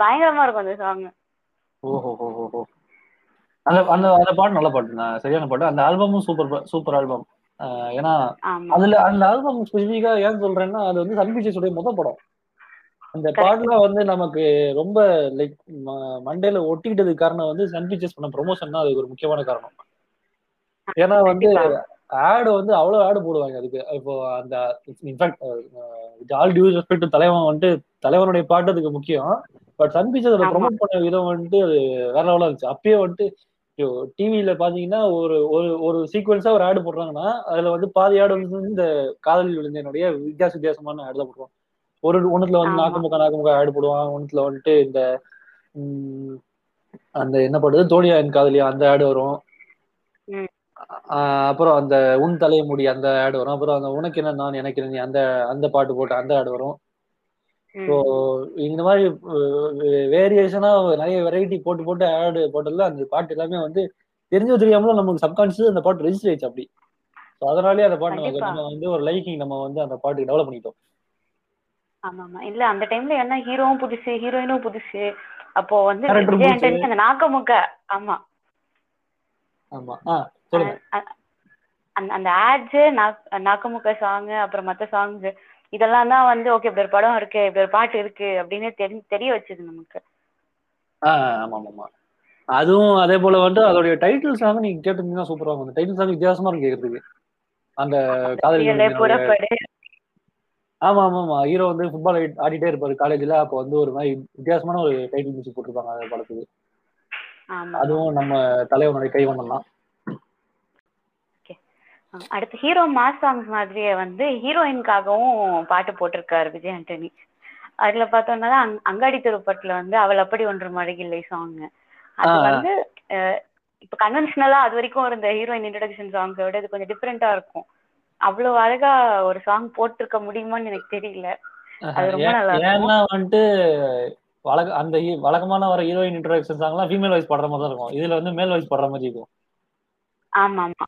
பயங்கரமா இருக்கும் அந்த சாங் ஓஹோ அந்த அந்த அந்த பாட்டு நல்ல பாட்டு சரியான பாட்டு. அந்த ஆல்பமும் சூப்பர் சூப்பர் ஆல்பம் ஏன்னா அதுல அந்த ஆல்பம் ஸ்பெசிஃபிக்கா ஏன் சொல்றேன்னா அது வந்து சன் பிக்சர்ஸோட முத படம். அந்த பாட்டுல வந்து நமக்கு ரொம்ப லைக் மண்டேல ஒட்டிக்கிட்டதுக்கு காரணம் வந்து சன் பிக்சர்ஸ் பண்ண ப்ரொமோஷன் தான் அதுக்கு ஒரு முக்கியமான காரணம். ஏன்னா வந்து. ஆடு வந்து அவ்வளவு ஆடு போடுவாங்க அதுக்கு. இப்போ அந்த இன்ஃபேக்ட் ஆல் டியூ ரெஸ்பெக்ட் தலைவன் வந்துட்டு தலைவனுடைய பாட்டு அதுக்கு முக்கியம். But Sun pictures. ப்ரொமோட் பண்ண விதம் வந்துட்டு அது வேற லெவலா இருந்துச்சு. அப்பயே வந்துட்டு டிவியில பாத்தீங்கன்னா ஒரு ஒரு ஒரு சீக்வன்ஸா ஒரு ஆடு போடுறாங்கன்னா அதுல வந்து பாதி ஆடு வந்து இந்த காதலில் விழுந்தனுடைய வித்தியாச வித்தியாசமான ஆடு தான் போடுவான். ஒரு ஒண்ணுத்துல வந்து. நாக்குமுக்கா நாக்குமுக்கா ஆடு போடுவான். ஒண்ணுத்துல வந்துட்டு இந்த அந்த என்ன பாடுது தோழியா என் காதலியா அந்த ஆடு வரும். அப்புறம் அந்த உன் தலையை முடி அந்த ஆடு வரும். அப்புறம் அந்த உனக்கு என்ன நான் எனக்கு நீ அந்த அந்த பாட்டு போட்டு அந்த ஆடு வரும். ஸோ இந்த மாதிரி வேரியேஷனா நிறைய வெரைட்டி போட்டு போட்டு ஆடு போட்டதுல அந்த பாட்டு எல்லாமே வந்து தெரிஞ்சோ தெரியாமலும் நமக்கு சப்கான்ஷியஸ் அந்த பாட்டு ரெஜிஸ்டர் ஆயிடுச்சு அப்படி. ஸோ அதனாலேயே அந்த பாட்டு நமக்கு. நம்ம வந்து ஒரு லைக்கிங் நம்ம வந்து அந்த பாட்டுக்கு டெவலப் பண்ணிட்டோம் ஆமா ஆமா இல்ல அந்த டைம்ல என்ன ஹீரோவும் புதுசு ஹீரோயினும் புதுசு. அப்போ வந்து அந்த நாக்கமுக்க ஆமா. ஆமா. அந்த ஆட்ஸ் நாக்கமுக்க சாங் அப்புறம் மத்த சாங்ஸ் இதெல்லாம் தான் வந்து ஓகே இப்படி ஒரு படம் இருக்கு இப்படி ஒரு பாட்டு இருக்கு அப்படின்னு தெரி தெரிய வச்சது நமக்கு. ஆமா ஆமா அதுவும் அதே போல வந்து அதோடைய டைட்டில் சாங் நீங்க கேட்டிருந்தீங்கன்னா சூப்பரா இருக்கும். டைட்டில் சாங் வித்தியாசமா இருக்கும் கேட்கறதுக்கு. அந்த காதல் ஆமா ஆமா ஆமா. ஹீரோ வந்து ஃபுட்பால் ஆடிட்டே இருப்பாரு காலேஜ்ல. அப்போ வந்து ஒரு மாதிரி வித்தியாசமான ஒரு டைட்டில் மியூசிக் போட்டிருப்பாங்க அந்த படத்துக்கு. அதுவும் நம்ம தலைவனுடைய கைவண்ணம் தான். அடுத்து ஹீரோ மாஸ் சாங்ஸ் மாதிரியே வந்து ஹீரோயினுக்காகவும் பாட்டு போட்டிருக்காரு விஜய் ஆண்டனி. அதுல பார்த்தோம்னா அங்- அங்காடி திருப்பட்டுல வந்து அவள் அப்படி ஒன்று மழகில்லை சாங் அது. வந்து இப்ப கன்வென்ஷனலா அது வரைக்கும் இருந்த ஹீரோயின் இன்ட்ரடக்ஷன் சாங்ஸை விட இது கொஞ்சம் டிஃப்ரெண்டா இருக்கும். அவ்வளவு அழகா ஒரு சாங் போட்டிருக்க முடியுமான்னு எனக்கு தெரியல. அது ரொம்ப நல்லா ஏன்னா வந்துட்டு வழக்க அந்த வழக்கமான வர ஹீரோயின் இன்ட்ரோடக்ஷன் சாங்லாம் ஃபீமேல் வாய்ஸ் பாடுற மாதிரி தான் இருக்கும். இதுல வந்து மேல் வாய்ஸ் பாடுற மாதிரி இருக்கும். ஆமா ஆமா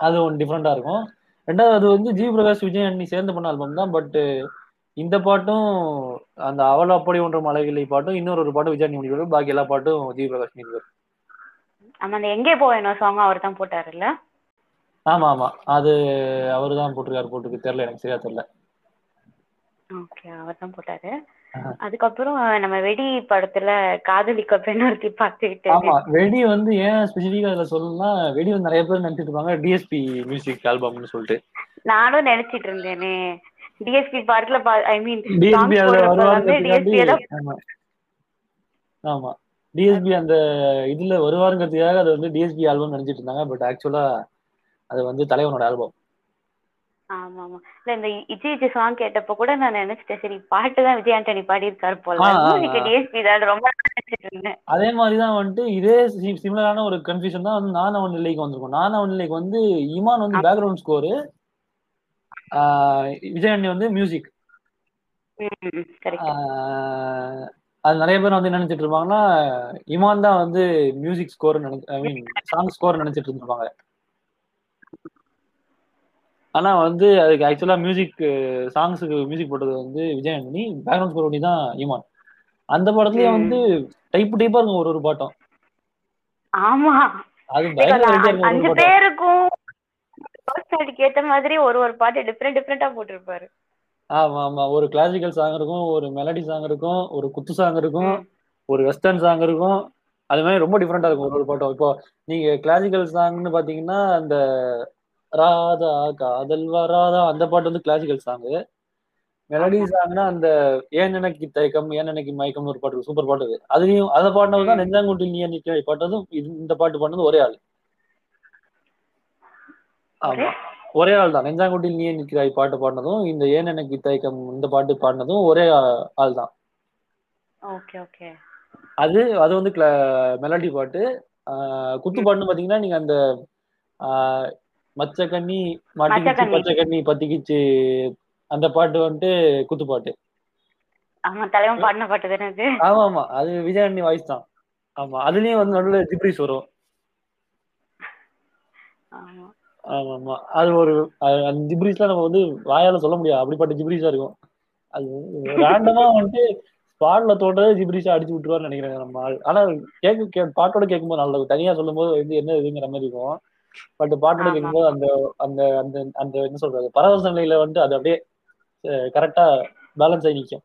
அது ஒன்று டிஃப்ரெண்டா இருக்கும். ரெண்டாவது அது வந்து ஜி பிரகாஷ் விஜய் அண்ணி சேர்ந்து பண்ண ஆல்பம் தான் பட் இந்த பாட்டும் அந்த அவள் அப்படி ஒன்று மலைகளை பாட்டும் இன்னொரு ஒரு பாட்டும் விஜய் அண்ணி பாக்கி எல்லா பாட்டும் ஜி பிரகாஷ் ஆமா அந்த எங்கே போவேணும் சாங் அவர் தான் போட்டாருல்ல? ஆமா ஆமா. அது அவரு தான் போட்டிருக்காரு போட்டுருக்கு. தெரியல எனக்கு சரியா தெரியல. ஓகே அவர் தான் போட்டாரு. அதுக்கப்புறம் நம்ம வெடி படத்துல காதலிக்க பெண்ணொருத்தி பார்த்துக்கிட்டு ஆமா வெடி வந்து ஏன் ஸ்பெசிஃபிக்கா இதுல சொல்லணும்னா வெடி வந்து நிறைய பேர் நினைச்சிட்டு இருப்பாங்க டிஎஸ்பி மியூசிக் ஆல்பம்னு சொல்லிட்டு. நானும் நினைச்சிட்டு இருந்தேனே. டிஎஸ்பி பார்க்ல ஐ மீன் டிஎஸ்பி அதுல ஆமா. டிஎஸ்பி அந்த இதுல வருவாருங்கிறதுக்காக அது வந்து டிஎஸ்பி ஆல்பம் நினைச்சிட்டு இருந்தாங்க பட் ஆக்சுவலா அது வந்து தலைவனோட ஆல்பம் ஆமா ஆமா இல்ல இந்த இச்சி இச்சி சாங் கேட்டப்ப கூட நான் நினைச்சிட்டேன் சரி பாட்டு தான் விஜய் ஆண்டனி பாடியிருக்காரு போல. டிஎஸ்பி தான். ரொம்ப அதே மாதிரிதான் வந்துட்டு இதே சிமிலரான ஒரு கன்ஃபியூஷன் தான் வந்து நானா ஒன் நிலைக்கு வந்திருக்கும். நானா ஒன் நிலைக்கு வந்து இமான் வந்து பேக்ரவுண்ட் ஸ்கோரு விஜய் அண்ணி வந்து மியூசிக் அது நிறைய பேர் வந்து நினைச்சிட்டு இருப்பாங்கன்னா இமான் தான் வந்து மியூசிக் ஸ்கோர் நினை ஐ மீன் சாங் ஸ்கோர் நினைச்சிட்டு இருந்திருப்பாங்க. ஆனா வந்து அதுக்கு ஆக்சுவலா மியூசிக் சாங்ஸுக்கு மியூசிக் போட்டது வந்து விஜய் அண்ணி பேக்ரவுண்ட் ஸ்கோர் பண்ணி தான் இமான். அந்த படத்துலயே. வந்து டைப் டைப்பா இருக்கும் ஒரு ஒரு பாட்டம். ஆமா. அது அஞ்சு பேருக்கும் பர்சனாலிட்டிக்கு ஏத்த மாதிரி ஒரு ஒரு பாட்டு டிஃப்ரெண்ட் டிஃப்ரெண்டா போட்டிருப்பாரு. ஆமா ஆமா. ஒரு கிளாசிக்கல் சாங் இருக்கும் ஒரு மெலடி சாங் இருக்கும் ஒரு குத்து சாங் இருக்கும். ஒரு வெஸ்டர்ன் சாங் இருக்கும். அது மாதிரி ரொம்ப டிஃப்ரெண்டா இருக்கும் ஒரு ஒரு பாட்டம். இப்போ நீங்க கிளாசிக்கல் சாங்னு பாத்தீங்கன்னா அந்த ராதா காதல் வராதா? அந்த பாட்டு வந்து கிளாசிக்கல் சாங் மெலடி சாங்னா அந்த ஏன் எனக்கு தயக்கம் ஏன் எனக்கு மயக்கம்னு ஒரு பாட்டு சூப்பர் பாட்டு அது. அதுலயும் அதை பாடினது தான் நெஞ்சாங்குட்டில் நீ நிற்க பாட்டதும் இந்த பாட்டு பாடினது ஒரே ஆள். ஆமா. ஒரே ஆள் தான். நெஞ்சாங்குட்டில் நீ நிற்கிறாய் பாட்டு பாடினதும் இந்த ஏன் எனக்கு தயக்கம் இந்த பாட்டு பாடினதும் ஒரே ஆள் தான். Okay okay. அது அது வந்து மெலடி பாட்டு. குத்து பாட்டுன்னு பாத்தீங்கன்னா நீங்க அந்த மச்ச கண்ணி மாட்டிக்கிச்சு. பச்சை கண்ணி பத்திக்கிச்சு. அந்த பாட்டு வந்துட்டு குத்து பாட்டு ஆமா தலைவன் பாடின பாட்டு தானே ஆமா ஆமா. அது விஜய் அண்ணி வாய்ஸ் தான். ஆமா அதுலயும் வந்து நடுவில் ஜிப்ரிஸ் வரும். ஆமா. ஆமா அது ஒரு அந்த ஜிப்ரிஸ்லாம் நம்ம வந்து வாயால சொல்ல முடியாது. அப்படிப்பட்ட ஜிப்ரிஸா இருக்கும். அது ரேண்டமா வந்துட்டு ஸ்பாட்ல தோன்றது ஜிப்ரிஸா அடிச்சு விட்டுருவான்னு நினைக்கிறேன் நம்ம ஆள். ஆனா கேட்க பாட்டோட கேட்கும்போது நல்லா தனியா சொல்லும்போது வந்து என்ன இதுங்கிற மாதிரி இருக்கும். பட் பாட்டோட. கேட்கும்போது அந்த அந்த அந்த அந்த என்ன சொல்றது? பரவச நிலையில வந்து அது அப்படியே கரெக்டா பேலன்ஸ் ஆகி நிற்கும்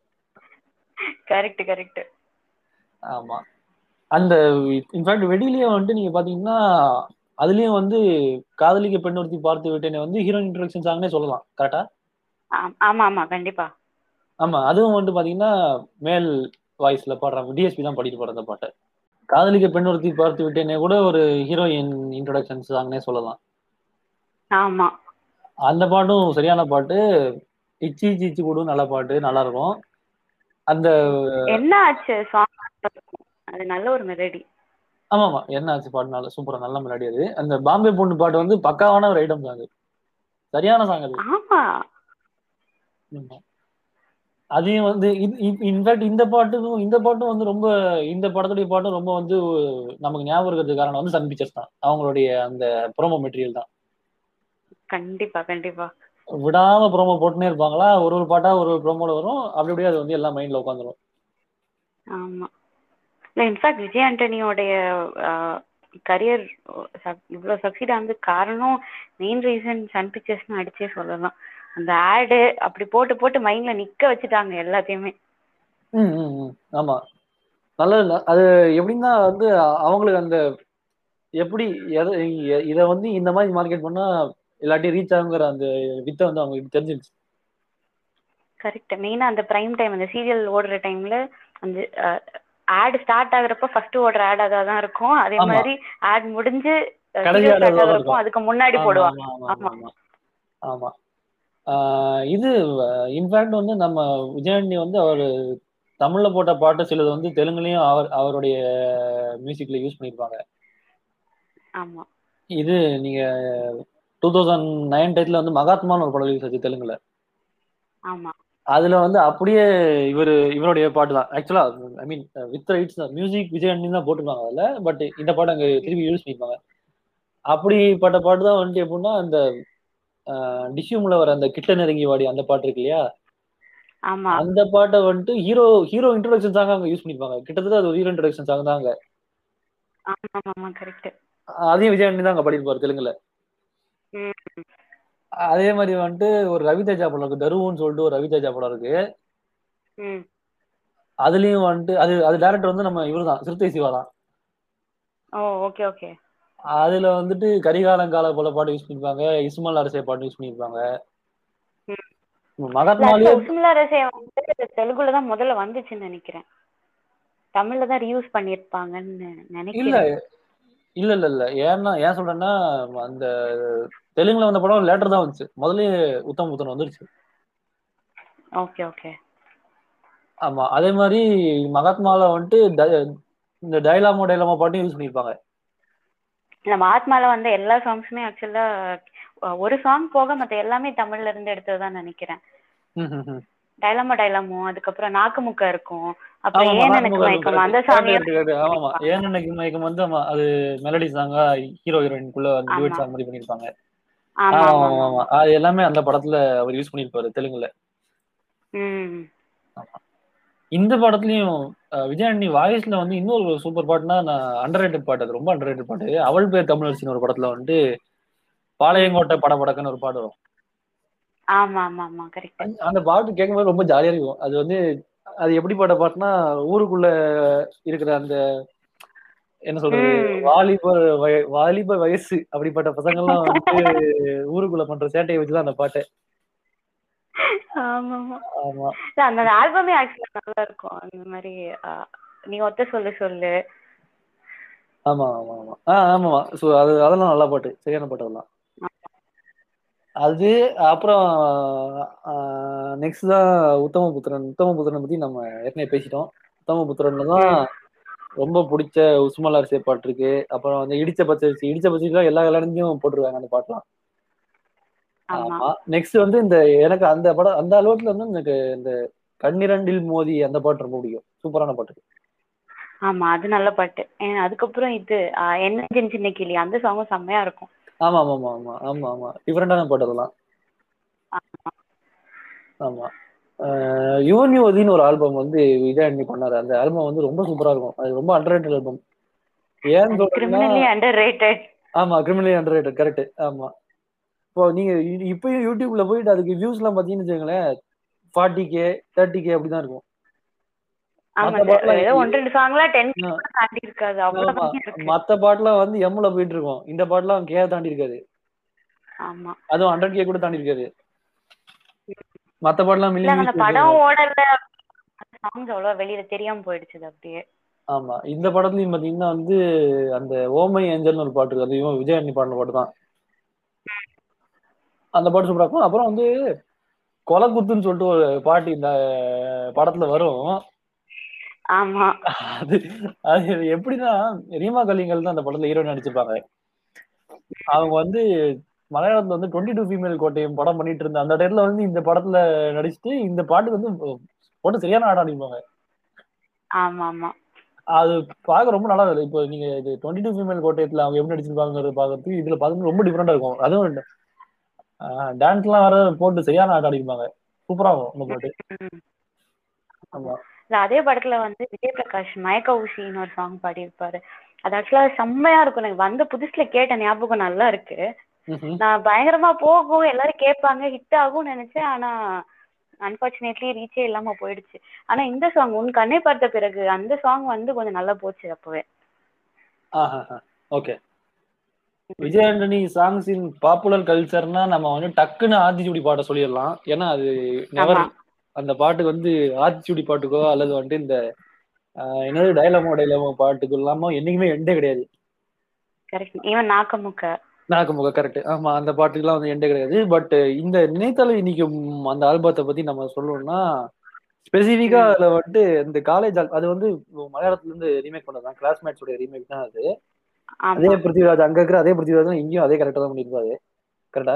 கரெக்ட் கரெக்ட் ஆமா. அந்த இன்ஃபேக்ட் வெடியிலேயே வந்துட்டு நீங்க பாத்தீங்கன்னா அதுலயும் வந்து காதலிக்க பெண் ஒருத்தி பார்த்து விட்டேனே வந்து ஹீரோயின் இன்ட்ரடக்ஷன் சாங்னே சொல்லலாம். கரெக்டா ஆமா ஆமா கண்டிப்பா. ஆமா அதுவும் வந்து பாத்தீங்கன்னா மேல் வாய்ஸ்ல பாடுறாங்க டிஎஸ்பி தான் படிட்டு பாடுற அந்த பாட்டை. காதலிக்க பெண் ஒருத்தி பார்த்து விட்டேனே கூட ஒரு ஹீரோயின் இன்ட்ரடக்ஷன் சாங்னே சொல்லலாம். ஆமா. அந்த பாட்டும் சரியான பாட்டு. இச்சி இச்சி கூடும் நல்ல பாட்டு நல்லா இருக்கும் அந்த என்ன ஆச்சு? சாங் அது நல்ல ஒரு மெலடி ஆமா ஆமா என்ன ஆச்சு பாட்டு? நல்ல சூப்பரா நல்ல மெலடி அது. அந்த பாம்பே பொண்ணு பாட்டு வந்து பக்காவான ஒரு ஐட்டம் சாங் சரியான சாங் அது. ஆமா. அதையும் வந்து இன்ஃபேக்ட் இந்த பாட்டுக்கும் இந்த பாட்டும் வந்து ரொம்ப இந்த படத்துடைய பாட்டும் ரொம்ப வந்து நமக்கு ஞாபகம் இருக்கிறதுக்கு காரணம் வந்து சன் பிக்சர்ஸ் தான். அவங்களுடைய அந்த ப்ரோமோ மெட்டீரியல் தான். கண்டிப்பா கண்டிப்பா. விடாம ப்ரோமோ போட்டுனே இருப்பாங்களா? ஒரு ஒரு பாட்டா ஒரு ஒரு ப்ரோமோல வரும். அப்படி அப்படியே அது வந்து எல்லாம் மைண்ட்ல உட்காந்துரும். ஆமா. இன்ஃபேக்ட் விஜய் ஆண்டனியோடைய கரியர் இவ்வளவு சக்சீட் ஆனது காரணம் மெயின் ரீசன் சன் பிக்சர்ஸ்னு அடிச்சே சொல்லலாம். அந்த ஆடு அப்படி போட்டு போட்டு மைண்ட்ல நிக்க வச்சுட்டாங்க எல்லாத்தையுமே. ம். ஆமா. நல்லது அது எப்படின்னா வந்து அவங்களுக்கு அந்த எப்படி எதை இதை வந்து இந்த மாதிரி மார்க்கெட் பண்ணா எல்லாத்தையும் ரீச் ஆகுங்கிற அந்த வித்தை வந்து அவங்களுக்கு தெரிஞ்சிருச்சு. கரெக்ட் மெயினா அந்த பிரைம் டைம் அந்த சீரியல் ஓடுற டைம்ல அந்த ஆட் ஸ்டார்ட் ஆகுறப்ப ஃபர்ஸ்ட் ஓடுற ஆட் தான் இருக்கும். அதே ஆமா. மாதிரி ஆட் முடிஞ்சு. அதுக்கு முன்னாடி ஆமா, போடுவாங்க ஆமா, இது இன்ஃபேக்ட் வந்து நம்ம விஜயாண்டி வந்து அவர் தமிழ்ல போட்ட பாட்டு சிலது வந்து தெலுங்குலயும் அவர் அவருடைய மியூசிக்ல யூஸ் பண்ணியிருப்பாங்க ஆமா. இது நீங்க டூ தௌசண்ட் நைன் டைத்துல வந்து மகாத்மான்னு ஒரு படம் ரிலீஸ் ஆச்சு தெலுங்குல. ஆமா. அதுல வந்து அப்படியே இவர் இவருடைய பாட்டு தான். ஆக்சுவலா I mean with rights music Vijay Antony தான். போட்டிருப்பாங்க அதுல பட் இந்த பாட்டு அங்க திருப்பி யூஸ் பண்ணிருப்பாங்க. அப்படிப்பட்ட பாட்டு தான் வந்துட்டு எப்படின்னா அந்த டிஷ்யூம்ல வர அந்த கிட்ட நெருங்கி வாடி அந்த பாட்டு இருக்கு இல்லையா? ஆமா. அந்த பாட்டை வந்துட்டு ஹீரோ ஹீரோ இன்ட்ரோடக்ஷன் சாங் அங்க யூஸ் பண்ணிருப்பாங்க. கிட்டத்தட்ட அது ஹீரோ இன்ட்ரோடக்ஷன் சாங் தான் அங்க ஆமா ஆமா ஆமா கரெக்ட் அதையும் விஜயாண்டி தான் அங்க பாடிருப்பாரு தெலுங்குல. அதே மாதிரி வந்துட்டு ஒரு ரவிதேஜா படம் இருக்கு. தருவுன்னு சொல்லிட்டு ஒரு ரவிதேஜா படம் இருக்கு. அதுலயும் வந்துட்டு அது அது டேரக்டர் வந்து நம்ம இவர்தான் சிறுத்தை சிவா தான். ஓ ஓகே ஓகே அதுல வந்துட்டு கரிகாலங்கால போல பாட்டு யூஸ் பண்ணிருப்பாங்க. இஸ்மால் அரசே பாட்டு யூஸ் பண்ணிருப்பாங்க. மகாத்மாலேயே உசுமிலா ரசே வந்து தெலுங்குல தான் முதல்ல வந்துச்சுன்னு நினைக்கிறேன். தமிழ்ல தான் ரீயூஸ் பண்ணிருப்பாங்கன்னு இல்ல நினைக்கிறேன். இல்ல இல்ல இல்ல. ஏன்னா ஏன் சொல்றேன்னா அந்த தெலுங்குல வந்த படம் லேட்டர் தான் வந்துச்சு. முதல்ல உத்தம புத்தன் வந்துருச்சு. ஓகே ஓகே ஆமா அதே மாதிரி மகாத்மால வந்துட்டு இந்த டைலாமோ டைலாமோ பாட்டும் யூஸ் பண்ணிருப்பாங்க. நம்ம ஆத்மால வந்த எல்லா சாங்ஸுமே ஆக்சுவலா ஒரு சாங் போக மத்த எல்லாமே தமிழ்ல இருந்து எடுத்ததுதான் நினைக்கிறேன் டைலாமோ டைலாமோ அதுக்கப்புறம் நாக்குமுக்க இருக்கும் அப்புறம் ஆமா, ஏன் ஆமா, எனக்கு மயக்கம் அந்த. சாங். ஆமா, ஆமா. ஏன் எனக்கு மயக்கம் வந்து ஆமா, அது மெலடி சாங்கா ஹீரோ ஹீரோயின்குள்ள ஆமா. சாங் மாதிரி பண்ணிருப்பாங்க ஆமா ஆமா, ஆமா ஆமா, ஆமா ஆமா. அது எல்லாமே அந்த படத்துல அவர் யூஸ் பண்ணிருப்பாரு தெலுங்குல ம் இந்த படத்துலயும் விஜயாண்டி வாய்ஸ்ல வந்து இன்னொரு சூப்பர் பாட்டுனா நான் அண்டர் பாட்டு அது ரொம்ப அண்டர் பாட்டு. அவள் பேர் தமிழரசின்னு ஒரு படத்துல வந்துட்டு பாளையங்கோட்டை படபடக்குன்னு ஒரு பாட்டு வரும். அந்த- பாட்டு கேட்கும்போது ரொம்ப ஜாலியா இருக்கும். அது வந்து அது எப்படிப்பட்ட பாட்டுனா ஊருக்குள்ள இருக்கிற அந்த என்ன சொல்றது. வாலிபர் வய- வாலிப வயசு அப்படிப்பட்ட பசங்கள்லாம் வந்துட்டு ஊருக்குள்ள பண்ற சேட்டையை வச்சுதான் அந்த பாட்டு. ஆமா ஆமா. ஆமா அந்த ஆல்பமே ஆக்சுவலா நல்லா இருக்கும் அந்த மாதிரி நீ ஒத்த சொல்லு சொல்லு. ஆமா ஆமா ஆமா. ஆ ஆமாமா ஸோ அது அதெல்லாம் நல்ல பாட்டு. சரியான பாட்டு அதெல்லாம். அது அப்புறம் நெக்ஸ்ட் தான் உத்தமபுத்திரன். உத்தமபுத்திரன் பத்தி நம்ம ஏற்கனவே பேசிட்டோம். உத்தமபுத்திரன்ல தான் ரொம்ப பிடிச்ச உஸ்மல் அரசே பாட்டு இருக்கு. அப்புறம் அந்த இடிச்ச பச்சரிசி. இடிச்ச பச்சரிசிலாம் எல்லா கல்யாணத்தையும் போட்டுருவாங்க அந்த பாட்டுலாம். ஆமா. நெக்ஸ்ட் வந்து இந்த எனக்கு அந்த படம் அந்த அளவுக்குல வந்து எனக்கு இந்த கண்ணிரண்டில் மோதி அந்த பாட்டு ரொம்ப பிடிக்கும். சூப்பரான பாட்டு. ஆமா அது நல்ல பாட்டு. ஏன் அதுக்கப்புறம் இது என்ன சின்ன சின்ன கிளி அந்த சாங்கும் செம்மையா இருக்கும். ஆமா ஆமா ஆமா ஆமா ஆமா ஆமா. டிஃபரெண்டான பாட்டு அதெல்லாம். ஆமா. ஆஹ் யுவன் யுவதின்னு ஒரு ஆல்பம் வந்து விஜயாண்டி பண்ணாரு. அந்த ஆல்பம் வந்து ரொம்ப சூப்பரா இருக்கும். அது ரொம்ப அண்டர் ஆல்பம் ரேட்டட் ஆமா கிரிமினலி அண்டர் ரேட்டட் கரெக்ட் ஆமா. இப்போ நீங்க இப்பயும் யூடியூப்ல போயிட்டு அதுக்கு வியூஸ் எல்லாம் பாத்தீங்கன்னு வச்சுக்கோங்களேன் ஃபார்ட்டி கே தேர்ட்டி கே அப்படிதான் இருக்கும். மத்த பாட்டுலாம் வந்து எம்ல போயிட்டு இருக்கும். இந்த பாட்டுலாம் கே தாண்டி இருக்காது. ஆமா. அதுவும் ஹண்ட்ரட் கே கூட தாண்டி இருக்காது. மத்த பாட்டுலாம் மில்லியன் படம் ஓடல சாங்ஸ் அவ்வளவா வெளியில தெரியாம போயிடுச்சு அப்படியே. ஆமா. இந்த படத்துலயும் பாத்தீங்கன்னா வந்து அந்த ஓமை ஏஞ்சல்னு ஒரு பாட்டு இருக்கு. அது இவன் விஜயாண்டி பாடின பாட்டு தான். அந்த பாட்டு சூப்பரா இருக்கும். அப்புறம் வந்து கொலை குத்துன்னு சொல்லிட்டு ஒரு பாட்டு இந்த படத்துல வரும். ஆமா. அது அது எப்படின்னா ரீமா கலிங்கல் தான் அந்த படத்துல ஹீரோயின் நடிச்சிருப்பாங்க. அவங்க வந்து மலையாளத்துல வந்து டுவெண்ட்டி டூ ஃபீமேல் கோட்டையும் படம் பண்ணிட்டு இருந்த அந்த டைம்ல வந்து இந்த படத்துல நடிச்சுட்டு இந்த பாட்டுக்கு வந்து போட்டு சரியான ஆட அடிப்பாங்க. ஆமா ஆமா அது பார்க்க ரொம்ப நல்லா இருக்கு இப்போ நீங்க இது டுவெண்ட்டி டூ ஃபீமேல் கோட்டையத்துல அவங்க எப்படி நடிச்சிருப்பாங்கிறது பார்க்கறதுக்கு இதுல பார்க்கும்போது ரொம்ப டிஃப்ரெண்டா இருக்கும். அதுவும் டான்ஸ் எல்லாம் வர போட்டு சரியான ஆட்ட அடிப்பாங்க சூப்பரா இருக்கும் பாட்டு. ஆமா. அதே படத்துல வந்து விஜய் பிரகாஷ் மயக்க ஊசின்னு ஒரு சாங் பாடியிருப்பாரு. அது ஆக்சுவலா செம்மையா இருக்கும். எனக்கு வந்த புதுசுல கேட்ட ஞாபகம் நல்லா இருக்கு. நான் பயங்கரமா போகும் எல்லாரும் கேட்பாங்க ஹிட் ஆகும்னு நினைச்சேன். ஆனா அன்பார்ச்சுனேட்லி ரீச்சே இல்லாம போயிடுச்சு. ஆனா இந்த சாங் உன் கண்ணை பார்த்த பிறகு அந்த சாங் வந்து கொஞ்சம் நல்லா போச்சு அப்பவே. Okay Vijay Antony songs in popular கல்ச்சர்னா நம்ம வந்து டக்குன்னு ஆத்திச்சூடி பாட்ட சொல்லிடலாம். ஏன்னா அது நெவர் அந்த பாட்டுக்கு வந்து ஆத்திச்சூடி பாட்டுக்கோ அல்லது வந்துட்டு இந்த என்னது டைலமோ டைலமோ பாட்டுக்கு இல்லாம என்னைக்குமே எண்டே கிடையாது. ஈவன் நாக்கமுக்க நாக்குமுக கரெக்ட் ஆமா அந்த பாட்டுக்கெல்லாம் வந்து எண்டே கிடையாது. பட் இந்த நினைத்தால இன்னைக்கு அந்த ஆல்பத்தை பத்தி நம்ம சொல்லணும்னா ஸ்பெசிஃபிக்கா. அதுல வந்துட்டு இந்த காலேஜ் அது வந்து மலையாளத்துல இருந்து ரீமேக் பண்ணதான் கிளாஸ்மேட்ஸ் உடைய ரீமேக் தான் அது. அதே பிருத்திவிராஜ் அங்க இருக்கிற அதே பிருத்திவிராஜ் இங்கேயும் அதே கரெக்டா தான் பண்ணிருப்பாரு கரெக்டா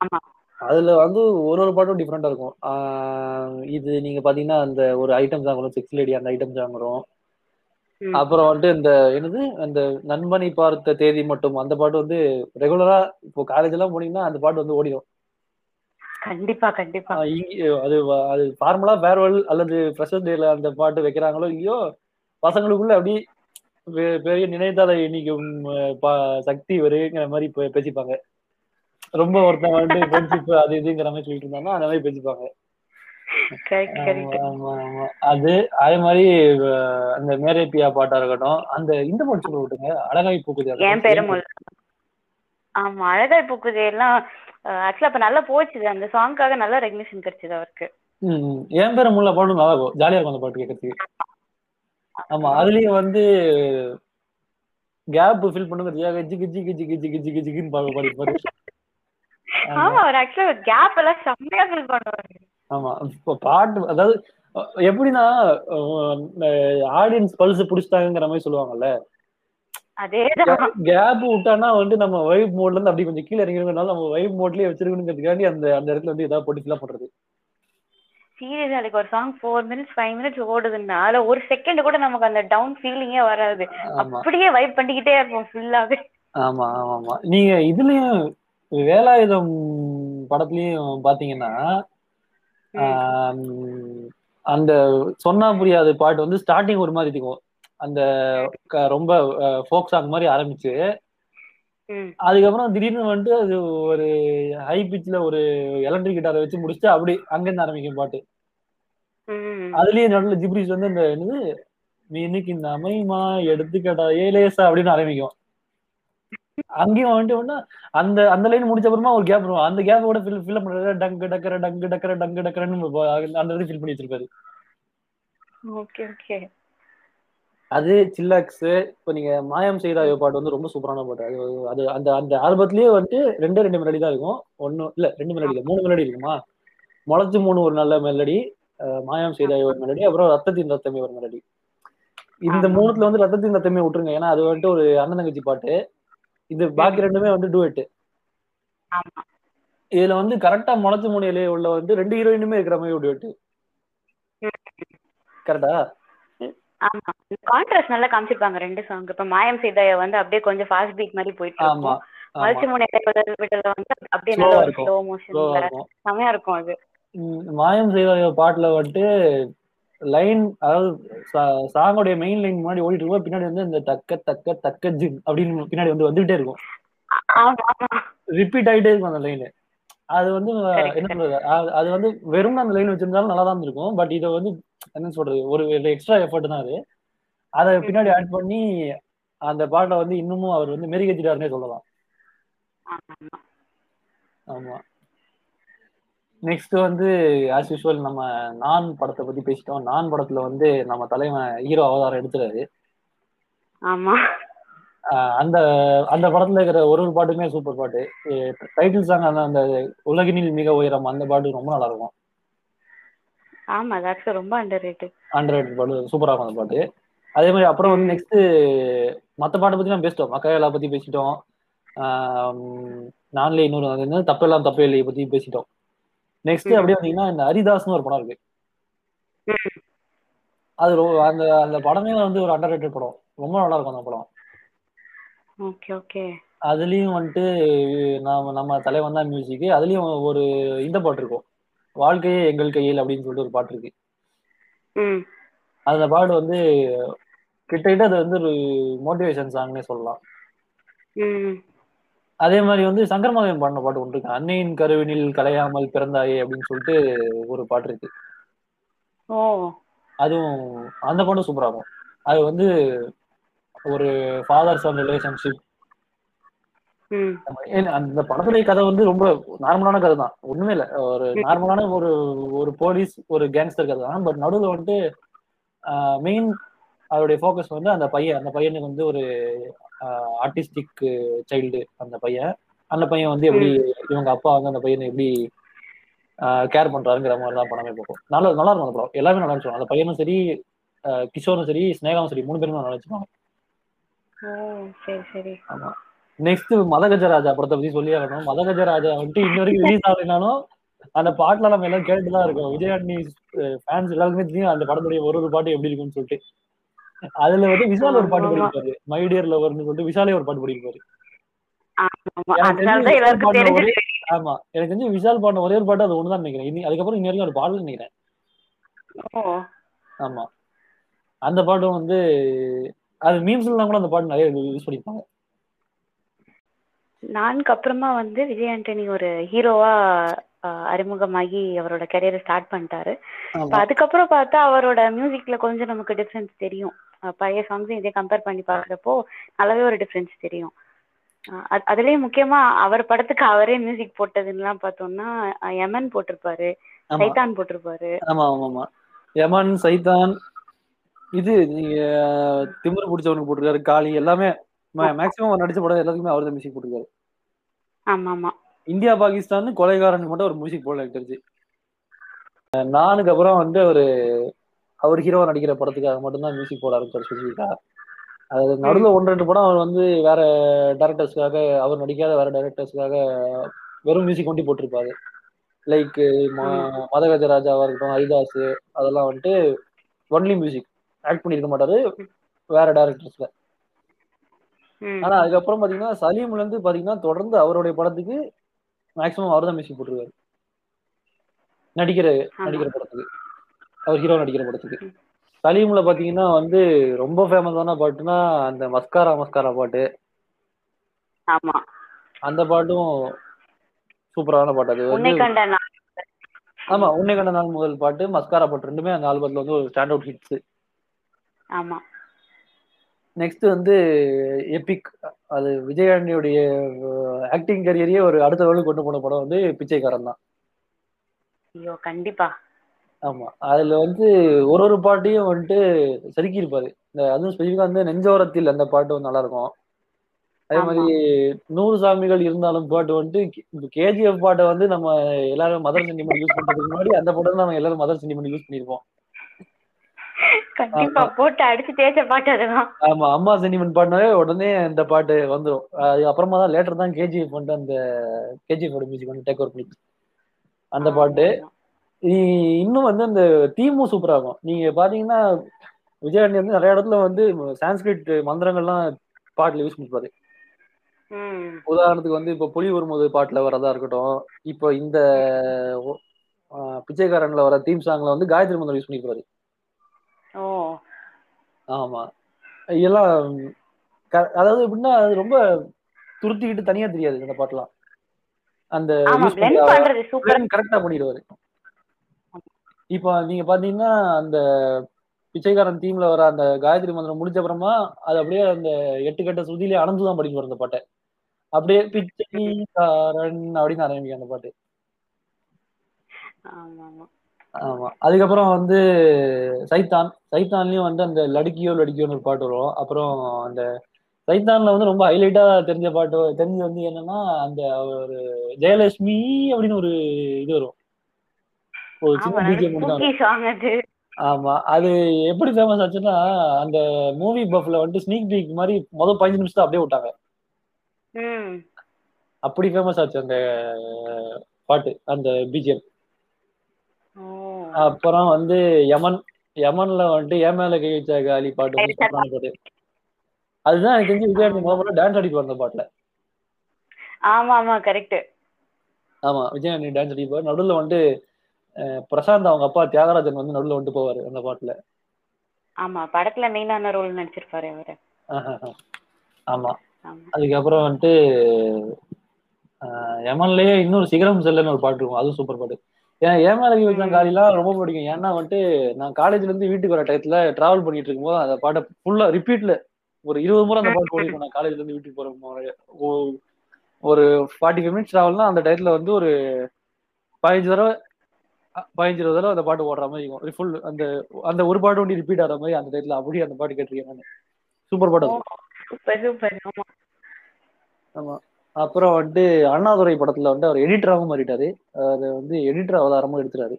ஆமா. அதுல வந்து ஒரு ஒரு பாட்டும் டிஃப்ரெண்டா இருக்கும். இது நீங்க பாத்தீங்கன்னா அந்த ஒரு ஐட்டம் சாங் வரும் சிக்ஸ் லேடி அந்த ஐட்டம் சாங் வரும் ம். அப்புறம் வந்துட்டு இந்த என்னது? அந்த நண்பனை பார்த்த தேதி மட்டும். அந்த பாட்டு வந்து ரெகுலரா இப்போ காலேஜ் எல்லாம் போனீங்கன்னா அந்த பாட்டு வந்து ஓடிடும் கண்டிப்பா கண்டிப்பா. அது அது ஃபார்முலா ஃபேர்வெல் அல்லது ஃப்ரெஷர் டேல அந்த பாட்டு வைக்கிறாங்களோ இல்லையோ பசங்களுக்குள்ள அப்படி பெரிய நினைத்தால இன்னைக்கு சக்தி வருங்கிற மாதிரி பேசிப்பாங்க. ரொம்ப ஒருத்தன் வந்துட்டு ஃப்ரெண்ட்ஷிப் அது இதுங்கிற மாதிரி சொல்லிட்டு இருந்தாங்கன்னா அந்த மாதிரி பேசிப்பாங்க. அது அதே மாதிரி அந்த மேரே பியா பாட்டா இருக்கட்டும் அந்த இந்த பாட்டு சொல்ல விட்டுங்க. அழகாய் பூக்குது என் பேரும் ஆமா அழகாய் பூக்குது எல்லாம் ஆக்சுவலா அப்ப நல்லா போச்சுது. அந்த சாங்காக நல்ல ரெகக்னிஷன் கிடைச்சது அவருக்கு. என் பேர முல்ல பாட்டும் நல்லா இருக்கும் ஜாலியா இருக்கும் அந்த பாட்டு கேட்கறதுக்கு. ஆமா அதுலயும் வந்து கேப் ஃபில் பண்ணுங்கிறதுக்காக ஜிகு ஜிகு ஜிகு ஜிகு ஜிகு ஜிகுன்னு பாடு பாடிப்பாரு ஆமா. அவர் ஆக்சுவலா கேப் எல்லாம் செம்மையா ஃபில் பண்ணுவாரு ஆமா இப்போ பாட்டு அதாவது எப்படின்னா ஆடியன்ஸ் பல்ஸ் புடிச்சிட்டாங்கிற மாதிரி சொல்லுவாங்கல்ல. கேப் விட்டானா வந்து நம்ம வைப் மோட்ல இருந்து அப்படி கொஞ்சம் கீழே இறங்கிறதுனால நம்ம வைப் மோட்லயே வச்சிருக்கணுங்கிறதுக்காண்டி அந்த அந்த இடத்துல வந்து ஏதாவது போட்டு ஃபில் பண்றது. சீரியஸா அதுக்கு ஒரு song four minutes five minutes ஓடுதுன்னா அதுல ஒரு செகண்ட் கூட நமக்கு அந்த டவுன் ஃபீலிங்கே வராது. அப்படியே வைப் பண்ணிக்கிட்டே இருப்போம் ஃபுல்லாவே ஆமா ஆமா ஆமா. நீங்க இதுலயும் வேலாயுதம் படத்துலயும் பாத்தீங்கன்னா அந்த சொன்னா புரியாது பாட்டு வந்து ஸ்டார்டிங் ஒரு மாதிரி இருக்கும். அந்த ரொம்ப ஃபோக் சாங் மாதிரி ஆரம்பிச்சு அதுக்கப்புறம் திடீர்னு வந்துட்டு அது ஒரு ஹை பிச்ல ஒரு எலக்ட்ரிக் கிட்டாரை வச்சு முடிச்சுட்டு அப்படி அங்கிருந்து ஆரம்பிக்கும் பாட்டு. ம். அதுலயே நடுவில் ஜிப்ரிஸ் வந்து அந்த என்னது மீனுக்கு இந்த அமைமா எடுத்துக்கடா ஏலேசா அப்படின்னு ஆரம்பிக்கும். அங்கேயும் வந்துட்டு அந்த அந்த லைன் முடிச்ச அப்புறமா ஒரு கேப் வரும் அந்த கேப் கூட ஃபில் ஃபில் பண்றது டங்கு டக்கர டங்கு டக்கர டங்கு டக்கரன்னு அந்த இது ஃபில் பண்ணி வச்சிருப்பாரு. Okay okay. அது சில்லாக்ஸ் இப்போ நீங்க மாயம் செய்தாயோ பாட்டு வந்து ரொம்ப சூப்பரான பாட்டு. அது அது அந்த அந்த ஆல்பத்திலேயே வந்துட்டு ரெண்டே ரெண்டு மெலடி தான் இருக்கும். ஒன்னும் இல்ல ரெண்டு மெலடி இல்லை மூணு மெலடி இருக்குமா? முளைச்சு மூணு ஒரு நல்ல மெலடி மாயம் செய்தாயோ ஒரு மெலடி அப்புறம் ரத்தத்தின் ரத்தமே ஒரு மெலடி இந்த. மூணுத்துல வந்து ரத்தத்தின் ரத்தமே விட்டுருங்க. ஏன்னா அது வந்துட்டு ஒரு அண்ணன் தங்கச்சி பாட்டு. இது பாக்கி ரெண்டுமே வந்து டூஎட் ஆமா. இதுல வந்து கரெக்டா முளைச்சு மூணு இலைய உள்ள வந்து ரெண்டு ஹீரோயினுமே இருக்கிற மாதிரி duet. கரெக்டா ஆமா. கான்ட்ராஸ்ட் நல்லா காமிச்சிருப்பாங்க ரெண்டு சாங் இப்ப மாயம் செய்தாய வந்து அப்படியே கொஞ்சம் ஃபாஸ்ட் பீட் மாதிரி போயிட்டு ஆமா இருக்கும் மலைச்சு மூணு விடல வந்து அப்படியே நல்ல ஒரு இருக்கும். ஸ்லோ ஸ்லோவா மோஷன்ல இருக்கும். செமையா இருக்கும் அது. ம், மாயம் செய்தாயோ பாட்டுல வந்துட்டு லைன் அதாவது சாங்கோடைய மெயின் லைன் முன்னாடி ஓடிட்டு இருக்கும். பின்னாடி வந்து இந்த தக்க தக்க தக்க ஜின் அப்படின்னு பின்னாடி வந்து வந்துகிட்டே இருக்கும். ஆமா ஆமா. ரிப்பீட் ஆயிட்டே இருக்கும் அந்த லைன் அது வந்து என்ன சொல்றது? அது- வந்து வெறும் அந்த லைன் வச்சிருந்தாலும் நல்லா தான் இருக்கும் பட் இதை வந்து என்ன சொல்றது? ஒரு எக்ஸ்ட்ரா எஃபர்ட் தான் அது. அதை பின்னாடி ஆட் பண்ணி அந்த பாட்டை வந்து இன்னமும் அவர் வந்து மெருகேற்றிட்டாருன்னே சொல்லலாம். ஆமா. நெக்ஸ்ட் வந்து ஆஸ் யூஸ்வல் நம்ம நான் படத்தை பத்தி பேசிட்டோம். நான் படத்துல வந்து நம்ம தலைவன் ஹீரோ அவதாரம் எடுத்துறாரு ஆமா. அந்த அந்த படத்துல இருக்கிற ஒரு ஒரு பாட்டுமே சூப்பர் பாட்டு. டைட்டில் சாங் அந்த அந்த உலகினில் மிக உயரம் அந்த பாட்டு ரொம்ப நல்லா இருக்கும் ஆமா that's ரொம்ப அண்டர் ரேட்டட் ஹண்ட்ரட் பாட்டு சூப்பரா இருக்கும் அந்த பாட்டு. அதே மாதிரி அப்புறம் வந்து நெக்ஸ்ட் மத்த பாட்டை பத்தி நம்ம பேசிட்டோம். மக்காயலா பத்தி பேசிட்டோம். நான்லே இன்னொரு என்ன தப்பெல்லாம் தப்பே இல்லையை பத்தி பேசிட்டோம். நெக்ஸ்ட். அப்படியே வந்தீங்கன்னா இந்த ஹரிதாஸ்னு ஒரு படம் இருக்கு. அது அந்த அந்த படமே வந்து ஒரு அண்டர் ரேட்டட் படம். ரொம்ப நல்லா இருக்கும் அந்த படம். Okay okay. அதுலயும் வந்துட்டு நாம நம்ம தலைவன் தான் மியூசிக் அதுலயும் ஒரு இந்த பாட்டு இருக்கும். வாழ்க்கையே எங்கள் கையில் அப்படின்னு சொல்லிட்டு ஒரு பாட்டு இருக்கு. அந்த பாட்டு வந்து கிட்டத்தட்ட அது வந்து ஒரு மோட்டிவேஷன் சாங்னே சொல்லலாம். அதே மாதிரி வந்து சங்கர் மகன் பாடின பாட்டு ஒன்று இருக்கு. அன்னையின் கருவினில் கலையாமல் பிறந்தாயே அப்படின்னு சொல்லிட்டு ஒரு பாட்டு இருக்கு. அதுவும் அந்த பாட்டும் சூப்பரா இருக்கும் அது வந்து ஒரு ஃபாதர் சன் ரிலேஷன்ஷிப் அந்த படத்துடைய கதை வந்து ரொம்ப நார்மலான கதை தான். ஒண்ணுமே இல்ல. ஒரு நார்மலான ஒரு ஒரு போலீஸ் ஒரு கேங்ஸ்டர் கதை தான். பட் நடுவுல வந்துட்டு மெயின் அதோடைய ஃபோக்கஸ் வந்து அந்த பையன். அந்த பையனுக்கு வந்து ஒரு ஆர்டிஸ்டிக் சைல்டு அந்த பையன். அந்த பையன் வந்து எப்படி இவங்க அப்பா வந்து அந்த பையனை எப்படி கேர் பண்றாருங்கிற மாதிரி தான் படமே போகும் நல்லா நல்லா இருக்கும் அந்த படம். எல்லாமே நல்லா இருந்துச்சு. அந்த பையனும் சரி கிஷோரும் சரி ஸ்னேகாவும் சரி மூணு பேருமே நல்லா வச்சுருவாங்க ஓ சரி சரி. ஆமா. நெக்ஸ்ட் மதகஜராஜா படத்தை பத்தி சொல்லி ஆகணும். மதகஜராஜா வந்துட்டு இன்ன வரைக்கும் ரிலீஸ் ஆகலைனாலும் அந்த பாட்டுல நம்ம எல்லாம் கேட்டுட்டு தான் இருக்கோம் விஜயாண்டி ஃபேன்ஸ் எல்லாருக்குமே தெரியும் அந்த படத்துடைய ஒரு ஒரு பாட்டு எப்படி இருக்கும்னு சொல்லிட்டு. அதுல வந்து விஷால் ஒரு பாட்டு. படிப்பாரு மை டியர் லவர்னு சொல்லிட்டு விஷாலே ஒரு பாட்டு படிப்பாரு ஆமா எனக்கு தெரிஞ்சு விஷால் பாடின தெரிஞ்சது ஒரே ஒரே ஒரு பாட்டு அது ஒண்ணுதான் நினைக்கிறேன். அதுக்கப்புறம் இன்ன வரைக்கும் ஒரு பாடல் நினைக்கிறேன். ஆமா. அந்த பாட்டும் வந்து அது மீம்ஸ்லாம் கூட அந்த பாட்டு நிறைய யூஸ் பண்ணிருப்பாங்க நான்கு அப்புறமா வந்து விஜய் ஆண்டனி ஒரு ஹீரோவா அறிமுகமாகி அவரோட கரியரை ஸ்டார்ட் பண்ணிட்டாரு. அதுக்கப்புறம் பார்த்தா அவரோட மியூசிக்ல கொஞ்சம் நமக்கு டிஃப்ரென்ஸ் தெரியும். பழைய சாங்ஸும் இதே கம்பேர் பண்ணி பார்க்குறப்போ நல்லாவே ஒரு டிஃப்ரென்ஸ் தெரியும். அதுலயும் முக்கியமா அவர் படத்துக்கு அவரே மியூசிக் போட்டதுன்னெலாம் பார்த்தோம்னா யமன் போட்டிருப்பாரு ஆமா. சைத்தான் போட்டிருப்பாரு. ஆமா ஆமா. யமன் சைத்தான் இது நீங்க திமிரு பிடிச்சவனுக்கு போட்டிருக்காரு காளி எல்லாமே மேக்சிமம் அவர் நடிச்ச படம் எல்லாத்துக்குமே அவர் தான் மியூசிக் போட்டிருக்காரு. ஆமா ஆமா இந்தியா பாகிஸ்தான் கொலைகாரனுக்கு மட்டும் ஒரு மியூசிக் போடல தெரிஞ்சு. நானுக்கு அப்புறம் வந்து அவரு அவர் ஹீரோ நடிக்கிற படத்துக்காக மட்டும்தான் மியூசிக் போட ஆரம்பிச்சார் ஸ்பெசிஃபிக்கா. அது நடுவில் ஒன்று ரெண்டு படம் அவர் வந்து வேற டேரக்டர்ஸ்க்காக அவர் நடிக்காத வேற டேரக்டர்ஸ்க்காக வெறும் மியூசிக் ஒண்டி போட்டிருப்பாரு. லைக் மதகஜராஜாவா இருக்கட்டும் ஹரிதாஸ் அதெல்லாம் வந்துட்டு ஒன்லி மியூசிக் ஆக்ட் பண்ணியிருக்க மாட்டாரு. வேற டேரக்டர்ஸ்ல ஆனா அதுக்கப்புறம் பாத்தீங்கன்னா சலீம்ல இருந்து பாத்தீங்கன்னா தொடர்ந்து அவருடைய படத்துக்கு மேக்ஸிமம் அவர் தான் மியூசிக் போட்டிருக்காரு. நடிக்கிற. நடிக்கிற படத்துக்கு. அவர் ஹீரோ நடிக்கிற படத்துக்கு. சலீம்ல பாத்தீங்கன்னா வந்து ரொம்ப ஃபேமஸான பாட்டுனா அந்த மஸ்காரா மஸ்காரா பாட்டு. ஆமா. அந்த பாட்டும் சூப்பரான பாட்டு. அது வந்து ஆமா உன்னை கண்ட நாள் முதல் பாட்டு. மஸ்காரா பாட்டு ரெண்டுமே அந்த ஆல்பத்துல வந்து ஒரு ஸ்டாண்ட் அவுட் ஹிட்ஸ் ஆமா. நெக்ஸ்ட் வந்து எபிக் அது விஜயாண்டியுடைய ஆக்டிங் கரியரையே ஒரு அடுத்த லெவலுக்கு கொண்டு போன படம் வந்து பிச்சைக்காரன் தான். ஐயோ கண்டிப்பா. ஆமா. அதுல வந்து ஒரு ஒரு பாட்டையும் வந்துட்டு செதுக்கி இருப்பாரு இந்த அதுவும் ஸ்பெசிஃபிக்கா வந்து நெஞ்சோரத்தில் அந்த பாட்டு வந்து நல்லா இருக்கும் அதே. மாதிரி நூறு சாமிகள் இருந்தாலும் பாட்டு வந்துட்டு கேஜிஎஃப் பாட்டை வந்து நம்ம எல்லாரும் மதர் சென்டிமெண்ட் யூஸ் பண்றதுக்கு முன்னாடி அந்த படம் நம்ம எல்லாரும் மதர் சென்டிமெண்ட் யூஸ் பண்ணிருப்போம் கண்டிப்பா போட்டு அடிச்சு தேய்ச்ச பாட்டு ஆமா அம்மா சென்டிமெண்ட் பாடினாவே உடனே அந்த பாட்டு வந்துடும் அது அப்புறமா தான் லேட்டர் தான் கேஜிஎஃப் வந்து அந்த கேஜிஎஃப் மியூசிக் வந்து டேக் ஓவர் பண்ணி அந்த பாட்டு. இன்னும் வந்து அந்த தீமும் சூப்பரா இருக்கும் நீங்க பாத்தீங்கன்னா விஜயாண்டி வந்து நிறைய இடத்துல வந்து சான்ஸ்கிரிட் மந்திரங்கள்லாம் பாட்டுல யூஸ் பண்ணிப்பாரு. உதாரணத்துக்கு வந்து இப்போ புலி வரும்போது பாட்டுல வரதா இருக்கட்டும் இப்போ இந்த பிச்சைக்காரன்ல வர தீம் சாங்ல வந்து காயத்ரி மந்திரம் யூஸ் பண்ணிப்பாரு ஓ. ஆமா. இதெல்லாம் க- அதாவது எப்படின்னா அது ரொம்ப துருத்திக்கிட்டு தனியா தெரியாது அந்த பாட்டுலாம். அந்த கரெக்டா பண்ணிடுவாரு. இப்போ நீங்க பாத்தீங்கன்னா அந்த பிச்சைக்காரன் தீம்ல வர அந்த காயத்ரி மந்திரம் முடிச்ச அப்புறமா அது அப்படியே அந்த எட்டு கட்ட சுதியிலே அனந்து தான் படிக்க அந்த பாட்டை. அப்படியே பிச்சைக்காரன் அப்படின்னு ஆரம்பிக்கும் அந்த பாட்டு. ஆமா ஆமா. ஆமா. அதுக்கப்புறம் வந்து சைத்தான். சைத்தான்லயும் வந்து அந்த லடுக்கியோ லடுக்கியோன்னு ஒரு பாட்டு வரும். அப்புறம் அந்த சைத்தான்ல வந்து ரொம்ப ஹைலைட்டா தெரிஞ்ச பாட்டு தெரிஞ்சு வந்து என்னன்னா அந்த ஒரு ஜெயலட்சுமி அப்படின்னு ஒரு இது வரும். ஒரு ஆமா சின்ன பிஜிஎம் ஆமா. அது எப்படி ஃபேமஸ் ஆச்சுன்னா அந்த மூவி பஃப்ல வந்து ஸ்னீக் பீக் மாதிரி முதல் பதினஞ்சு நிமிஷம் அப்படியே விட்டாங்க. அப்படி ஃபேமஸ் ஆச்சு அந்த பாட்டு அந்த பிஜிஎம் அப்புறம் வந்து யமன் யமன்ல வந்துட்டு ஏமேல கை வச்ச காலி பாட்டு வந்து சூப்பரான பாட்டு. அதுதான் எனக்கு தெரிஞ்சு விஜயாண்டி முதல் முதல்ல டான்ஸ் அடிப்பார் அந்த பாட்டுல. ஆமா ஆமா கரெக்ட் ஆமா விஜயாண்டி டான்ஸ் அடிப்பார் நடுவுல வந்துட்டு பிரசாந்த் அவங்க அப்பா தியாகராஜன் வந்து நடுவுல வந்துட்டு போவாரு அந்த பாட்டுல. ஆமா படத்துல மெயினான ரோல் நடிச்சிருப்பாரு அவரு. ஆமா. அதுக்கப்புறம் வந்துட்டு யமன்லயே இன்னொரு சிகரம் செல்லன்னு ஒரு பாட்டு இருக்கும். அதுவும் சூப்பர் பாட்டு. ஏன் ஏமால வச்சான் காலிலாம் ரொம்ப பிடிக்கும். ஏன்னா வந்துட்டு நான் காலேஜ்ல இருந்து வீட்டுக்கு வர டயத்துல டிராவல் பண்ணிட்டு இருக்கும்போது அந்த பாட்டை ஃபுல்லா ரிப்பீட்ல ஒரு இருபது முறை அந்த பாட்டு ஓடிருக்கும். நான் காலேஜ்ல இருந்து வீட்டுக்கு போற ஒரு ஃபார்ட்டி ஃபைவ் மினிட்ஸ் டிராவல்னா அந்த டயத்துல வந்து ஒரு பதினஞ்சு தடவை பதினஞ்சு இருபது தடவை அந்த பாட்டு ஓடுற மாதிரி இருக்கும். ஃபுல் அந்த அந்த ஒரு பாட்டு ஒண்டி ரிப்பீட் ஆகிற மாதிரி அந்த டைத்துல அப்படியே அந்த பாட்டு கேட்டிருக்கேன் நான். சூப்பர் பாட்டு ஆமா. அப்புறம் வந்துட்டு அண்ணாதுரை படத்துல வந்து அவர் எடிட்டராகவும் மாறிட்டாரு. அது வந்து எடிட்டர் அவதாரமும் எடுத்துறாரு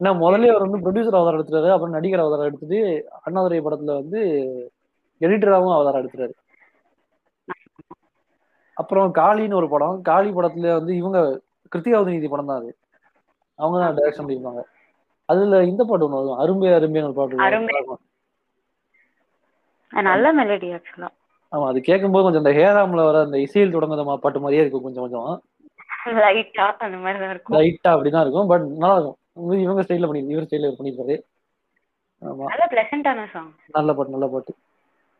ஏன்னா முதல்ல அவர் வந்து ப்ரொடியூசர் அவதாரம் எடுத்துறாரு அப்புறம் நடிகர் அவதாரம் எடுத்துட்டு அண்ணாதுரை படத்துல வந்து எடிட்டராகவும் அவதாரம் எடுத்துறாரு அப்புறம் காளின்னு ஒரு படம். காளி படத்துல வந்து இவங்க கிருத்திகாவது நீதி படம் தான் அது. அவங்க தான் டைரக்ஷன் பண்ணியிருப்பாங்க. அதுல இந்த பாட்டு ஒன்று வரும். அரும்பே அரும்பேன்னு ஒரு பாட்டு நல்ல மெலடி ஆக்சுவலா ஆமா அது கேட்கும்போது கொஞ்சம் அந்த ஹேராம்ல வர அந்த இசையில் தொடங்குற மா- பாட்டு மாதிரியே இருக்கும் கொஞ்சம் கொஞ்சம். லைட்டா அந்த மாதிரி தான் இருக்கும். லைட்டா அப்படிதான் இருக்கும் பட் நல்லா இருக்கும் இவங்க- ஸ்டைல்ல பண்ணி இவர் ஸ்டைல்ல பண்ணிருப்பாரு ஆமா. நல்ல பிளசண்டான சாங் நல்ல பாட்டு நல்ல பாட்டு.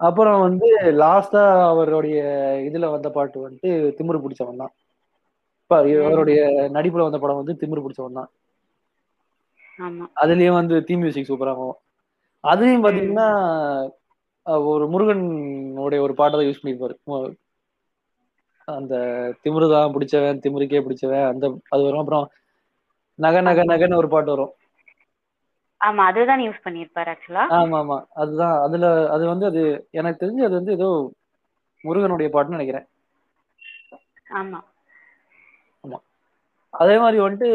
அப்புறம் வந்து லாஸ்டா அவருடைய இதுல வந்த பாட்டு வந்துட்டு திமிரு பிடிச்சவன் தான். அவருடைய நடிப்புல வந்த படம் வந்து திமிரு பிடிச்சவன் தான். அதுலயும் வந்து தீம் மியூசிக் சூப்பரா இருக்கும். அதுலயும் பாத்தீங்கன்னா ஒரு முருகனுடைய ஒரு பாட்டை யூஸ் பண்ணிருப்பாரு அந்த திமிரு தான் பிடிச்சவன் திமிருக்கே பிடிச்சவன் அந்த அது வரும். அப்புறம் நக நக நகன்னு ஒரு பாட்டு வரும். ஆமா அதுதான் யூஸ் பண்ணிருப்பாரு ஆக்சுவலா. ஆமா ஆமா அதுதான். அதுல அது வந்து அது எனக்கு தெரிஞ்சு அது வந்து ஏதோ முருகனுடைய பாட்டுன்னு நினைக்கிறேன். ஆமா. அதே மாதிரி வந்துட்டு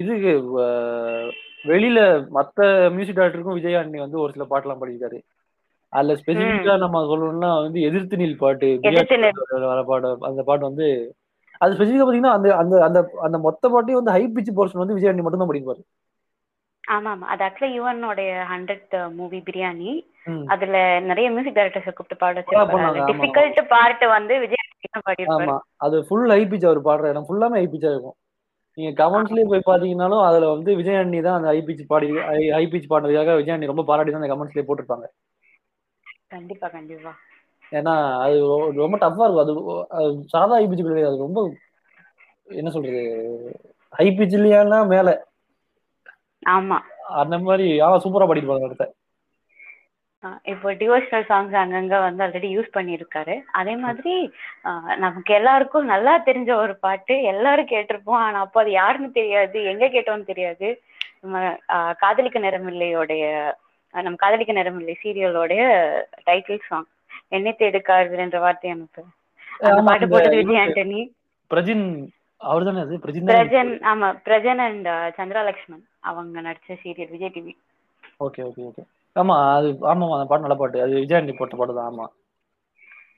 இதுக்கு வெளியில மத்த மியூசிக் டைரக்டருக்கும் விஜய் வந்து ஒரு சில பாட்டுலாம் பாடியிருக்காரு. அதுல ஸ்பெசிபிக்கா நம்ம சொல்லணும்னா வந்து எதிர்த்து நில் பாட்டு வர பாட்டு அந்த பாட்டு வந்து அது ஸ்பெசிபிக்கா பாத்தீங்கன்னா அந்த அந்த அந்த அந்த மொத்த பாட்டையும் வந்து ஹை பிச் போர்ஷன் வந்து விஜய் ஆண்டனி மட்டும் தான் படிப்பாரு ஆமா ஆமா அது ஆக்சுவலா யுவனோடைய ஹண்ட்ரட் மூவி பிரியாணி. அதுல நிறைய மியூசிக் டைரக்டர்ஸ் கூப்பிட்டு பாட. டிஃபிகல்ட் பார்ட் வந்து விஜய் பாடியிருப்பாரு. ஆமா. அது ஃபுல் ஹை பிச் அவர் பாடுற இடம். ஃபுல்லாமே ஹை பிச்சா இருக்கும். நீங்க கமெண்ட்ஸ்லயே போய் பாத்தீங்கன்னாலும் அதுல வந்து விஜய் ஆண்டனி தான் அந்த ஹை பிச் பாடி ஹை பிச் பாடுறதுக்காக விஜய் ஆண்டனி ரொம்ப பாராட்டி தான் அந்த கமெண்ட்ஸ்லயே போட்டிருப்பாங்க. கண்டிப்பா கண்டிப்பா. ஏன்னா அது ரொம்ப டஃப்பா இருக்கும். அது சாதா ஹை பிச் கிடையாது அது ரொம்ப என்ன சொல்றது? ஹை பிச்லயானா மேல. ஆமா. அந்த மாதிரி ஆ சூப்பரா பாடிருப்பாங்க அந்த இடத்த ஆஹ் இப்போ டிவோஷனல் சாங்ஸ் அங்கங்க வந்து ஆல்ரெடி யூஸ் பண்ணியிருக்காரு. அதே மாதிரி நமக்கு எல்லாருக்கும் நல்லா தெரிஞ்ச ஒரு பாட்டு எல்லாரும் கேட்டிருப்போம். ஆனா அப்போ அது யாருன்னு தெரியாது எங்க கேட்டோம்னு தெரியாது. நம்ம காதலிக்க நேரமில்லையோடைய ஆஹ் நம்ம காதலிக்க நேரமில்லை சீரியலோடைய டைட்டில் சாங் என்னை தேடுக்காரு என்ற வார்த்தை எனக்கு அந்த பாட்டு போட்டது விஜய் ஆண்டனி. பிரஜின் அவர் தானே அது பிரஜன் ஆமா பிரஜன் அண்ட் சந்திரா லக்ஷ்மன் அவங்க நடிச்ச serial Vijay TV okay okay okay. ஆமா அது ஆமா அந்த பாட்டு நல்ல பாட்டு. அது விஜய் ஆண்டனி போட்ட பாட்டு தான் ஆமா.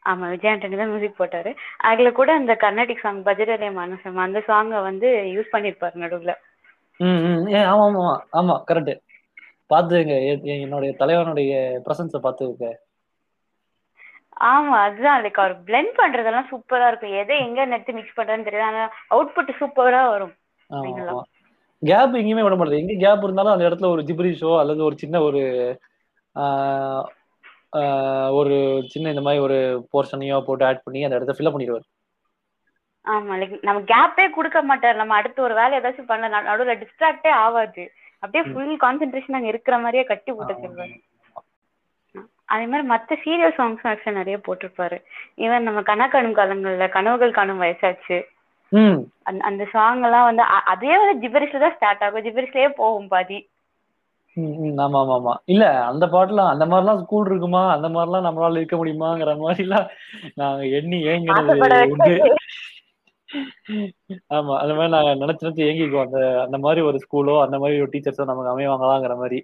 ஆமா விஜய் ஆண்டனி தான் மியூசிக் போட்டாரு. அதுல கூட அந்த கர்நாடிக் சாங் பஜரலே மனசம் அந்த சாங்கை வந்து யூஸ் பண்ணிருப்பாரு நடுவுல. ம் ஏ ஆமா ஆமா ஆமா. கரெக்ட் பாத்துங்க என்னுடைய தலைவனுடைய பிரசன்ஸ பாத்துருக்க ஆமா அதுதான். லைக் அவர் பிளெண்ட் பண்றதெல்லாம் சூப்பரா இருக்கும். எதை எங்க நெட்டு மிக்ஸ் பண்றதுன்னு தெரியாது ஆனா அவுட்புட் சூப்பரா வரும். கேப் எங்கேயுமே விட மாட்டேது எங்க கேப் இருந்தாலும் அந்த இடத்துல ஒரு ஜிப்ரி ஷோ அல்லது ஒரு சின்ன ஒரு ஒரு சின்ன இந்த மாதிரி ஒரு போர்ஷனையோ போட்டு ஆட் பண்ணி அந்த இடத்த ஃபில்அப் பண்ணிடுவார். ஆமா லைக் நம்ம கேப்பே கொடுக்க மாட்டார். நம்ம அடுத்து ஒரு வேலை ஏதாச்சும் பண்ண நடு- நடுவுல டிஸ்ட்ராக்டே ஆகாது அப்படியே ஃபுல் கான்சென்ட்ரேஷன் அங்க இருக்கிற மாதிரியே கட்டி போட்டு அதே மாதிரி மத்த சீரியல் சாங்ஸ் ஆக்சுவலா நிறைய போட்டிருப்பாரு. ஈவன் நம்ம கனா காணும் காலங்கள்ல கனவுகள் காணும் வயசாச்சு. அந்த சாங் எல்லாம் வந்து அதே வந்து ஜிபரிஸ்ல தான் ஸ்டார்ட் ஆகும். ஜிபரிஸ்லயே போகும் பாதி. ஆமா ஆமா ஆமா. இல்ல அந்த பாட்டுலாம் அந்த மாதிரிலாம் ஸ்கூல் இருக்குமா? அந்த மாதிரிலாம் நம்மளால இருக்க முடியுமாங்கிற மாதிரிலாம் நாங்க எண்ணி ஏங்கினது உண்டு. ஆமா அந்த மாதிரி நாங்க நினைச்சு நினைச்சு ஏங்கிக்குவோம். அந்த அந்த மாதிரி ஒரு ஸ்கூலோ அந்த மாதிரி ஒரு டீச்சர்ஸோ நமக்கு அமைவாங்களாங்கிற மாதிரி.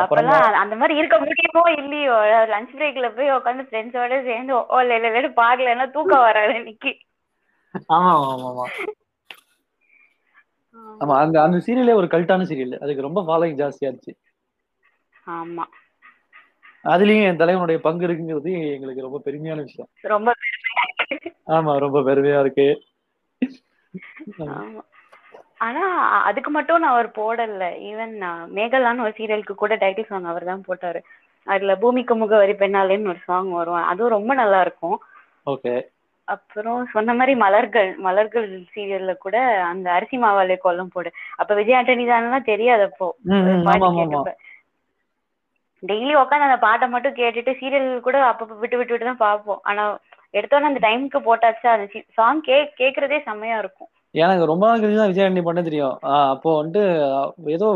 அப்பெல்லாம் அந்த மாதிரி இருக்க முடியுமோ இல்லையோ லஞ்ச் பிரேக்ல போய் உட்காந்து ஃப்ரெண்ட்ஸோட சேர்ந்து ஓ இல்ல இல்ல பாக்கலன்னா தூக்கம் வராது இன்னைக்கு. ஆமா ஆமா ஆமா. ஆமா அந்த அந்த சீரியலே ஒரு கல்ட்டான சீரியல். அதுக்கு ரொம்ப ஃபாலோயிங் ஜாஸ்தியா இருந்துச்சு. ஆமா. அதுலயும் என் தலைவனுடைய பங்கு இருக்குங்கிறது எங்களுக்கு ரொம்ப பெருமையான விஷயம். ரொம்ப ஆமா ரொம்ப பெருமையா இருக்கு. ஆனா அதுக்கு மட்டும் நான் அவர் போடல. ஈவன் மேகலான்னு ஒரு சீரியலுக்கு கூட டைட்டில் சாங் அவர் தான் போட்டாரு. அதுல பூமிக்கு முகவரி பெண்ணாலேன்னு ஒரு சாங் வரும். அதுவும் ரொம்ப நல்லா இருக்கும். ஓகே அப்புறம் சொன்ன மாதிரி மலர்கள் மலர்கள் சீரியல்ல கூட அந்த அரிசி மாவாலே கொல்லம் போடு. அப்ப விஜய் ஆண்டனி தானெல்லாம் தெரியாது அப்போ. டெய்லி உட்காந்து அந்த பாட்டை மட்டும் கேட்டுட்டு சீரியல் கூட அப்பப்ப விட்டு விட்டு விட்டு தான் பார்ப்போம். ஆனா எடுத்தோன்னே அந்த டைமுக்கு போட்டாச்சா அந்த சாங் கே கேக்குறதே செம்மையா இருக்கும். எனக்கு ரொம்ப நாள் கழிச்சு தான் விஜய் ஆண்டனி பண்ண தெரியும். அப்போ வந்துட்டு ஏதோ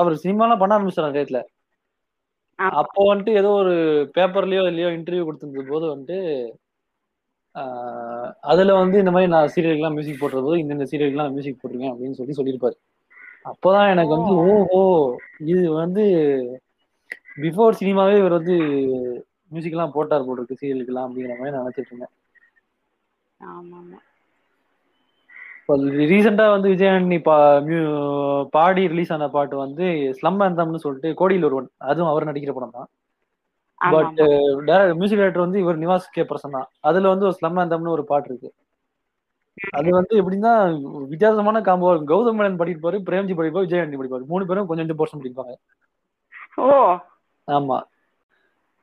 அவர் சினிமாலாம் பண்ண ஆரம்பிச்சாரு டேட்ல. அப்போ வந்துட்டு ஏதோ ஒரு பேப்பர்லயோ இல்லையோ இன்டர்வியூ கொடுத்திருந்த போது வந்துட்டு அதுல வந்து இந்த மாதிரி நான் சீரியலுக்குலாம் மியூசிக் போடுற போது இந்த இந்த சீரியலுக்குலாம் மியூசிக் போட்டிருக்கேன் அப்படின்னு சொல்லி சொல்லியிருப்பாரு. அப்போதான் எனக்கு வந்து ஓ. ஓஹோ இது வந்து பிஃபோர் சினிமாவே இவர் வந்து மியூசிக்லாம் போட்டார் போல் இருக்கு சீரியலுக்குலாம் அப்படிங்கிற மாதிரி நான் நினைச்சிட்டு இருந்தேன். ரீசெண்டா வந்து விஜயாண்டி பா பாடி ரிலீஸ் ஆன பாட்டு வந்து ஸ்லம் அந்தம்னு சொல்லிட்டு கோடியில் ஒருவன் அதுவும் அவர் நடிக்கிற படம் தான் பட் மியூசிக் டைரக்டர் வந்து இவர் நிவாஸ் கே. பிரசன் தான் அதுல வந்து ஒரு ஸ்லம் அந்தம்னு ஒரு பாட்டு இருக்கு. அது வந்து எப்படின்னா வித்தியாசமான காம்போ கௌதம் மேனன் படிப்பாரு பிரேம்ஜி படிப்பாரு விஜயாண்டி படிப்பாரு மூணு பேரும் கொஞ்சம் கொஞ்சம் போர்ஷன் படிப்பாங்க. ஓ. ஆமா.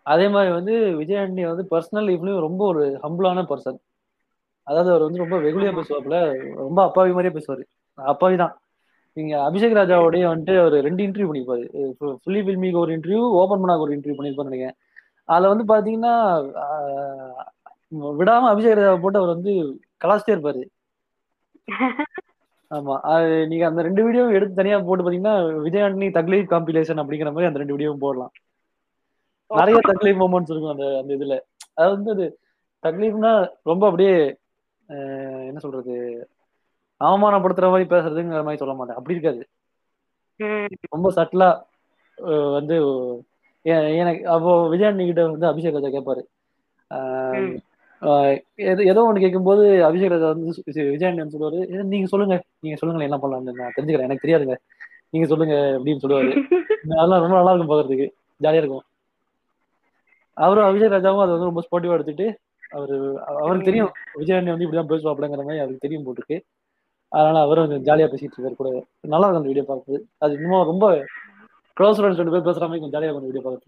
அதே மாதிரி வந்து விஜயாண்டி வந்து பர்சனல் லைஃப்லயும் ரொம்ப ஒரு ஹம்பிளான பர்சன் அதாவது அவர் வந்து ரொம்ப வெகுளியா பேசுவாப்புல. ரொம்ப அப்பாவி மாதிரியே பேசுவாரு. அப்பாவி தான். நீங்க அபிஷேக் ராஜாவோடய வந்துட்டு அவர் ரெண்டு இன்டர்வியூ பண்ணிருப்பாரு. ஃபுல்லி ஃபில்மிக்கு ஒரு இன்டர்வியூ ஓபன் பண்ணாக ஒரு இன்டர்வியூ பண்ணிருப்பாரு நினைக்கிறேன். அதுல வந்து பாத்தீங்கன்னா விடாம அபிஷேக் ராஜாவை போட்டு அவர் வந்து கலாச்சிட்டே இருப்பாரு. ஆமா அது நீங்க அந்த ரெண்டு வீடியோ எடுத்து தனியா போட்டு பாத்தீங்கன்னா விஜயாண்டி தக்லீஃப் காம்பிலேஷன் அப்படிங்கிற மாதிரி அந்த ரெண்டு வீடியோவும் போடலாம். நிறைய தக்லீஃப் மூமெண்ட்ஸ் இருக்கும் அந்த அந்த இதுல. அது வந்து அது தக்லீஃப்னா ரொம்ப அப்படியே என்ன சொல்றது அவமானப்படுத்துற மாதிரி பேசுறதுங்கிற மாதிரி சொல்ல மாட்டேன். அப்படி இருக்காது. ரொம்ப சட்டிலா வந்து எனக்கு அப்போ விஜயாண்டி கிட்ட வந்து அபிஷேக் ராஜா கேட்பாரு ஏதோ ஒன்று கேட்கும்போது அபிஷேக் ராஜா வந்து விஜயாண்டி சொல்லுவாரு "ஏ, நீங்க சொல்லுங்க நீங்க சொல்லுங்க என்ன பண்ணலாம்னு நான் தெரிஞ்சுக்கிறேன் எனக்கு தெரியாதுங்க. நீங்க சொல்லுங்க அப்படின்னு சொல்லுவாரு. அதெல்லாம் ரொம்ப நல்லா இருக்கும் பாக்குறதுக்கு ஜாலியா இருக்கும். அவரும் அபிஷேக் ராஜாவும் அதை வந்து ரொம்ப ஸ்போர்ட்டிவா எடுத்துட்டு அவரு அவருக்கு தெரியும் விஜயாண்டி வந்து இப்படிதான் பேசுவாப்லங்கிற மாதிரி அவருக்கு தெரியும் போட்டுருக்கு. அதனால அவரும் கொஞ்சம் ஜாலியா பேசிட்டு இருக்காரு கூட. நல்லா இருக்கும் அந்த வீடியோ பார்க்குறது அது இன்னும் ரொம்ப க்ளோஸ் ஃப்ரெண்ட்ஸ் ரெண்டு பேர் பேசுற மாதிரி கொஞ்சம் ஜாலியா இருக்கும் வீடியோ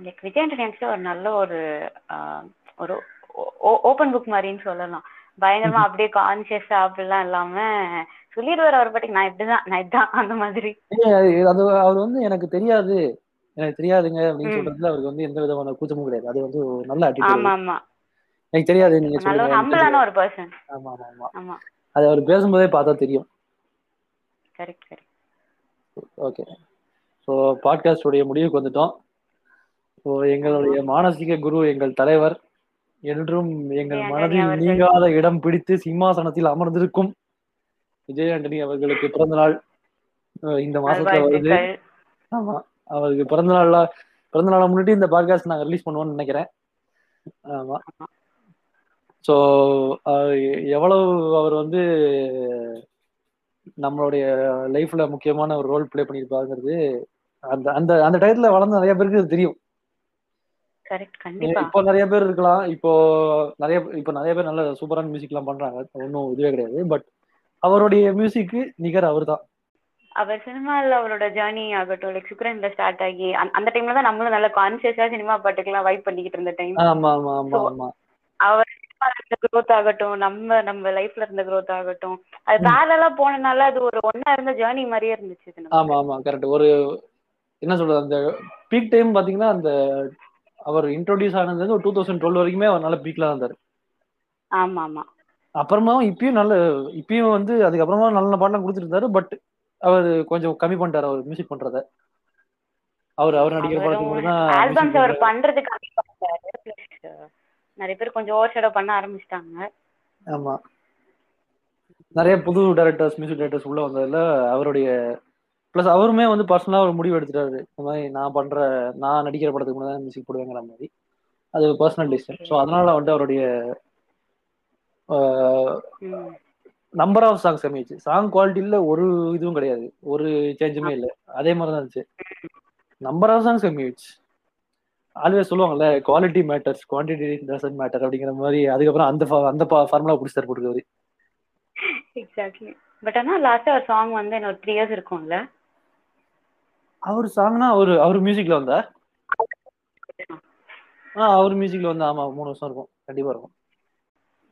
லைக் விஜய் ஆண்டனி ஒரு நல்ல ஒரு ஒரு ஓப்பன் புக் மாதிரின்னு சொல்லலாம். பயங்கரமா அப்படியே கான்சியஸா அப்படிலாம் இல்லாம சொல்லிடுவார் அவர் பாட்டுக்கு நான் இப்படிதான் நான் இதுதான் அந்த மாதிரி. அது அவர் வந்து எனக்கு தெரியாது. எனக்கு தெரியாதுங்க அப்படின்னு. சொல்றதுல அவருக்கு வந்து எந்த விதமான கூச்சமும் கிடையாது. அது வந்து நல்ல ஆமா ஆமா எனக்கு தெரியாது நீங்க சொல்லுங்க. ஒரு பர்சன் ஆமா ஆமா ஆமா ஆமா. அது அவர் பேசும்போதே பார்த்தா தெரியும். கரெக்ட் கரெக்ட் ஓகே ஸோ பாட்காஸ்டுடைய முடிவுக்கு வந்துட்டோம். ஸோ எங்களுடைய மானசீக குரு எங்கள் தலைவர் என்றும் எங்கள் மனதில். நீங்காத இடம் பிடித்து சிம்மாசனத்தில் அமர்ந்திருக்கும் விஜய் ஆண்டனி அவர்களுக்கு பிறந்த நாள் இந்த மாசத்துல வருது. ஆமா. அவருக்கு பிறந்த நாள்ல பிறந்த நாளை முன்னிட்டு இந்த பாட்காஸ்ட் நாங்க ரிலீஸ் பண்ணுவோம்னு நினைக்கிறேன். ஆமா. ஆமா. ஸோ எவ்வளவு அவர் வந்து நம்மளுடைய லைஃப்ல முக்கியமான ஒரு ரோல் ப்ளே பண்ணியிருப்பாங்கிறது அந்த அந்த அந்த டயத்துல வளர்ந்த நிறைய பேருக்கு இது தெரியும். இப்போ நிறைய பேர் இருக்கலாம். இப்போ நிறைய இப்போ நிறைய பேர் நல்ல சூப்பரான மியூசிக் எல்லாம் பண்றாங்க. ஒன்றும் இதுவே கிடையாது. பட் அவருடைய மியூசிக்கு நிகர் அவர் தான் அவர் சினிமால அவரோட ஜேர்னி ஆகட்டும் லைக் சுக்ரன்ல ஸ்டார்ட் ஆகி அந்த- டைம்ல தான் நம்மளும் நல்ல கான்சியஸா சினிமா பாட்டுக்கெல்லாம் வைப் பண்ணிக்கிட்டு இருந்த டைம் ஆமா ஆமா ஆமா ஆமா. அவர் இருந்த growth ஆகட்டும் நம்ம நம்ம லைஃப்ல இருந்த growth ஆகட்டும். அது பேரலா போனனால அது ஒரு ஒன்னா இருந்த ஜேர்னி மாதிரியே இருந்துச்சு. ஆமா ஆமா கரெக்ட் ஒரு என்ன சொல்றது அந்த பீக் டைம் பாத்தீங்கன்னா அந்த அவர் இன்ட்ரோடியூஸ் ஆனது வந்து ஒரு டூ தௌசண்ட் டுவெல் வரைக்குமே அவர் நல்ல பீக்ல தான் இருந்தாரு. ஆமா ஆமா. அப்புறமா இப்பயும் நல்ல இப்பயும் வந்து அதுக்கப்புறமா நல்ல கொடுத்துட்டு இருந்தாரு பட் அவர் கொஞ்சம் கம்மி பண்ணிட்டாரு அவர் மியூசிக் பண்றத. அவர் அவர் நடிக்கிற படத்துக்கு மட்டும் தான் நிறைய பேர் கொஞ்சம் ஓவர் ஷேடோ பண்ண ஆரம்பிச்சிட்டாங்க. ஆமா. நிறைய புது டைரக்டர்ஸ் மியூசிக் டைரக்டர்ஸ் உள்ள வந்ததுல அவருடைய ப்ளஸ் அவருமே வந்து பர்சனலா ஒரு முடிவு எடுத்துட்டாரு. இந்த மாதிரி நான் பண்ற நான் நடிக்கிற படத்துக்கு மட்டும் தான் மியூசிக் போடுவேங்கிற மாதிரி. அது பர்சனல் டிசிஷன் ஸோ அதனால வந்துட்டு அவருடைய. நம்பர் ஆஃப் சாங்ஸ் கம்மியாச்சு சாங் குவாலிட்டியில ஒரு இதுவும் கிடையாது. ஒரு சேஞ்சுமே இல்லை. அதே மாதிரி தான் இருந்துச்சு நம்பர் ஆஃப் சாங்ஸ் கம்மியாச்சு ஆல்வேஸ் சொல்லுவாங்கல்ல quality matters quantity doesn't matter அப்படிங்கிற மாதிரி அதுக்கப்புறம் அந்த அந்த ஃபார்முலா பிடிச்சார் போட்டுருக்காரு. எக்ஸாக்ட்லி பட் ஆனா லாஸ்டா ஒரு சாங் வந்து இன்னொரு த்ரீ இயர்ஸ் இருக்கும்ல? அவர் சாங்னா அவர் அவர் மியூசிக்ல வந்தா ஆ அவர் மியூசிக்ல வந்து ஆமா மூணு வருஷம் இருக்கும். கண்டிப்பா இருக்கும்.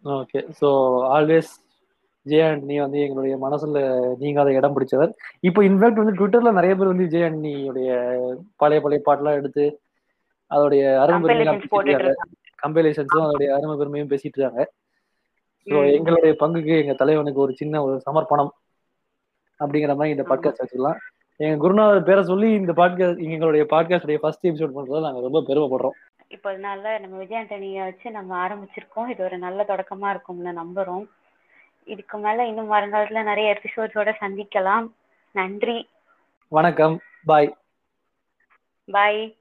Okay so always Jai Antony வந்து எங்களுடைய மனசுல நீங்காத இடம் பிடிச்சவர். இப்போ இன்ஃபேக்ட் வந்து ட்விட்டர்ல நிறைய பேர் வந்து விஜய் ஆண்டனியுடைய பழைய பழைய பாட்டெல்லாம் எடுத்து அதோடைய பேசிட்டு இருக்காங்க. கம்பைலேஷன்ஸும் அதோடைய அருமை பெருமையும் பேசிட்டு இருக்காங்க. ஸோ. எங்களுடைய பங்குக்கு எங்க தலைவனுக்கு ஒரு சின்ன ஒரு சமர்ப்பணம் அப்படிங்கிற மாதிரி இந்த. பாட்காஸ்ட் வச்சுக்கலாம் எங்க குருநாதர் பேரை சொல்லி இந்த பாட்காஸ்ட் எங்களுடைய பாட்காஸ்டுடைய ஃபர்ஸ்ட் எபிசோட் பண்றதுல நாங்க ரொம்ப பெருமைப்படுறோம். இப்போ அதனால நம்ம விஜய் ஆண்டனியை வச்சு நம்ம ஆரம்பிச்சிருக்கோம். இது ஒரு நல்ல தொடக்கமா இருக்கும்னு நம்புறோம். இதுக்கு மேல இன்னும் வருங்காலத்துல நிறைய எபிசோட்ஸோட சந்திக்கலாம். நன்றி. வணக்கம். பாய் பாய்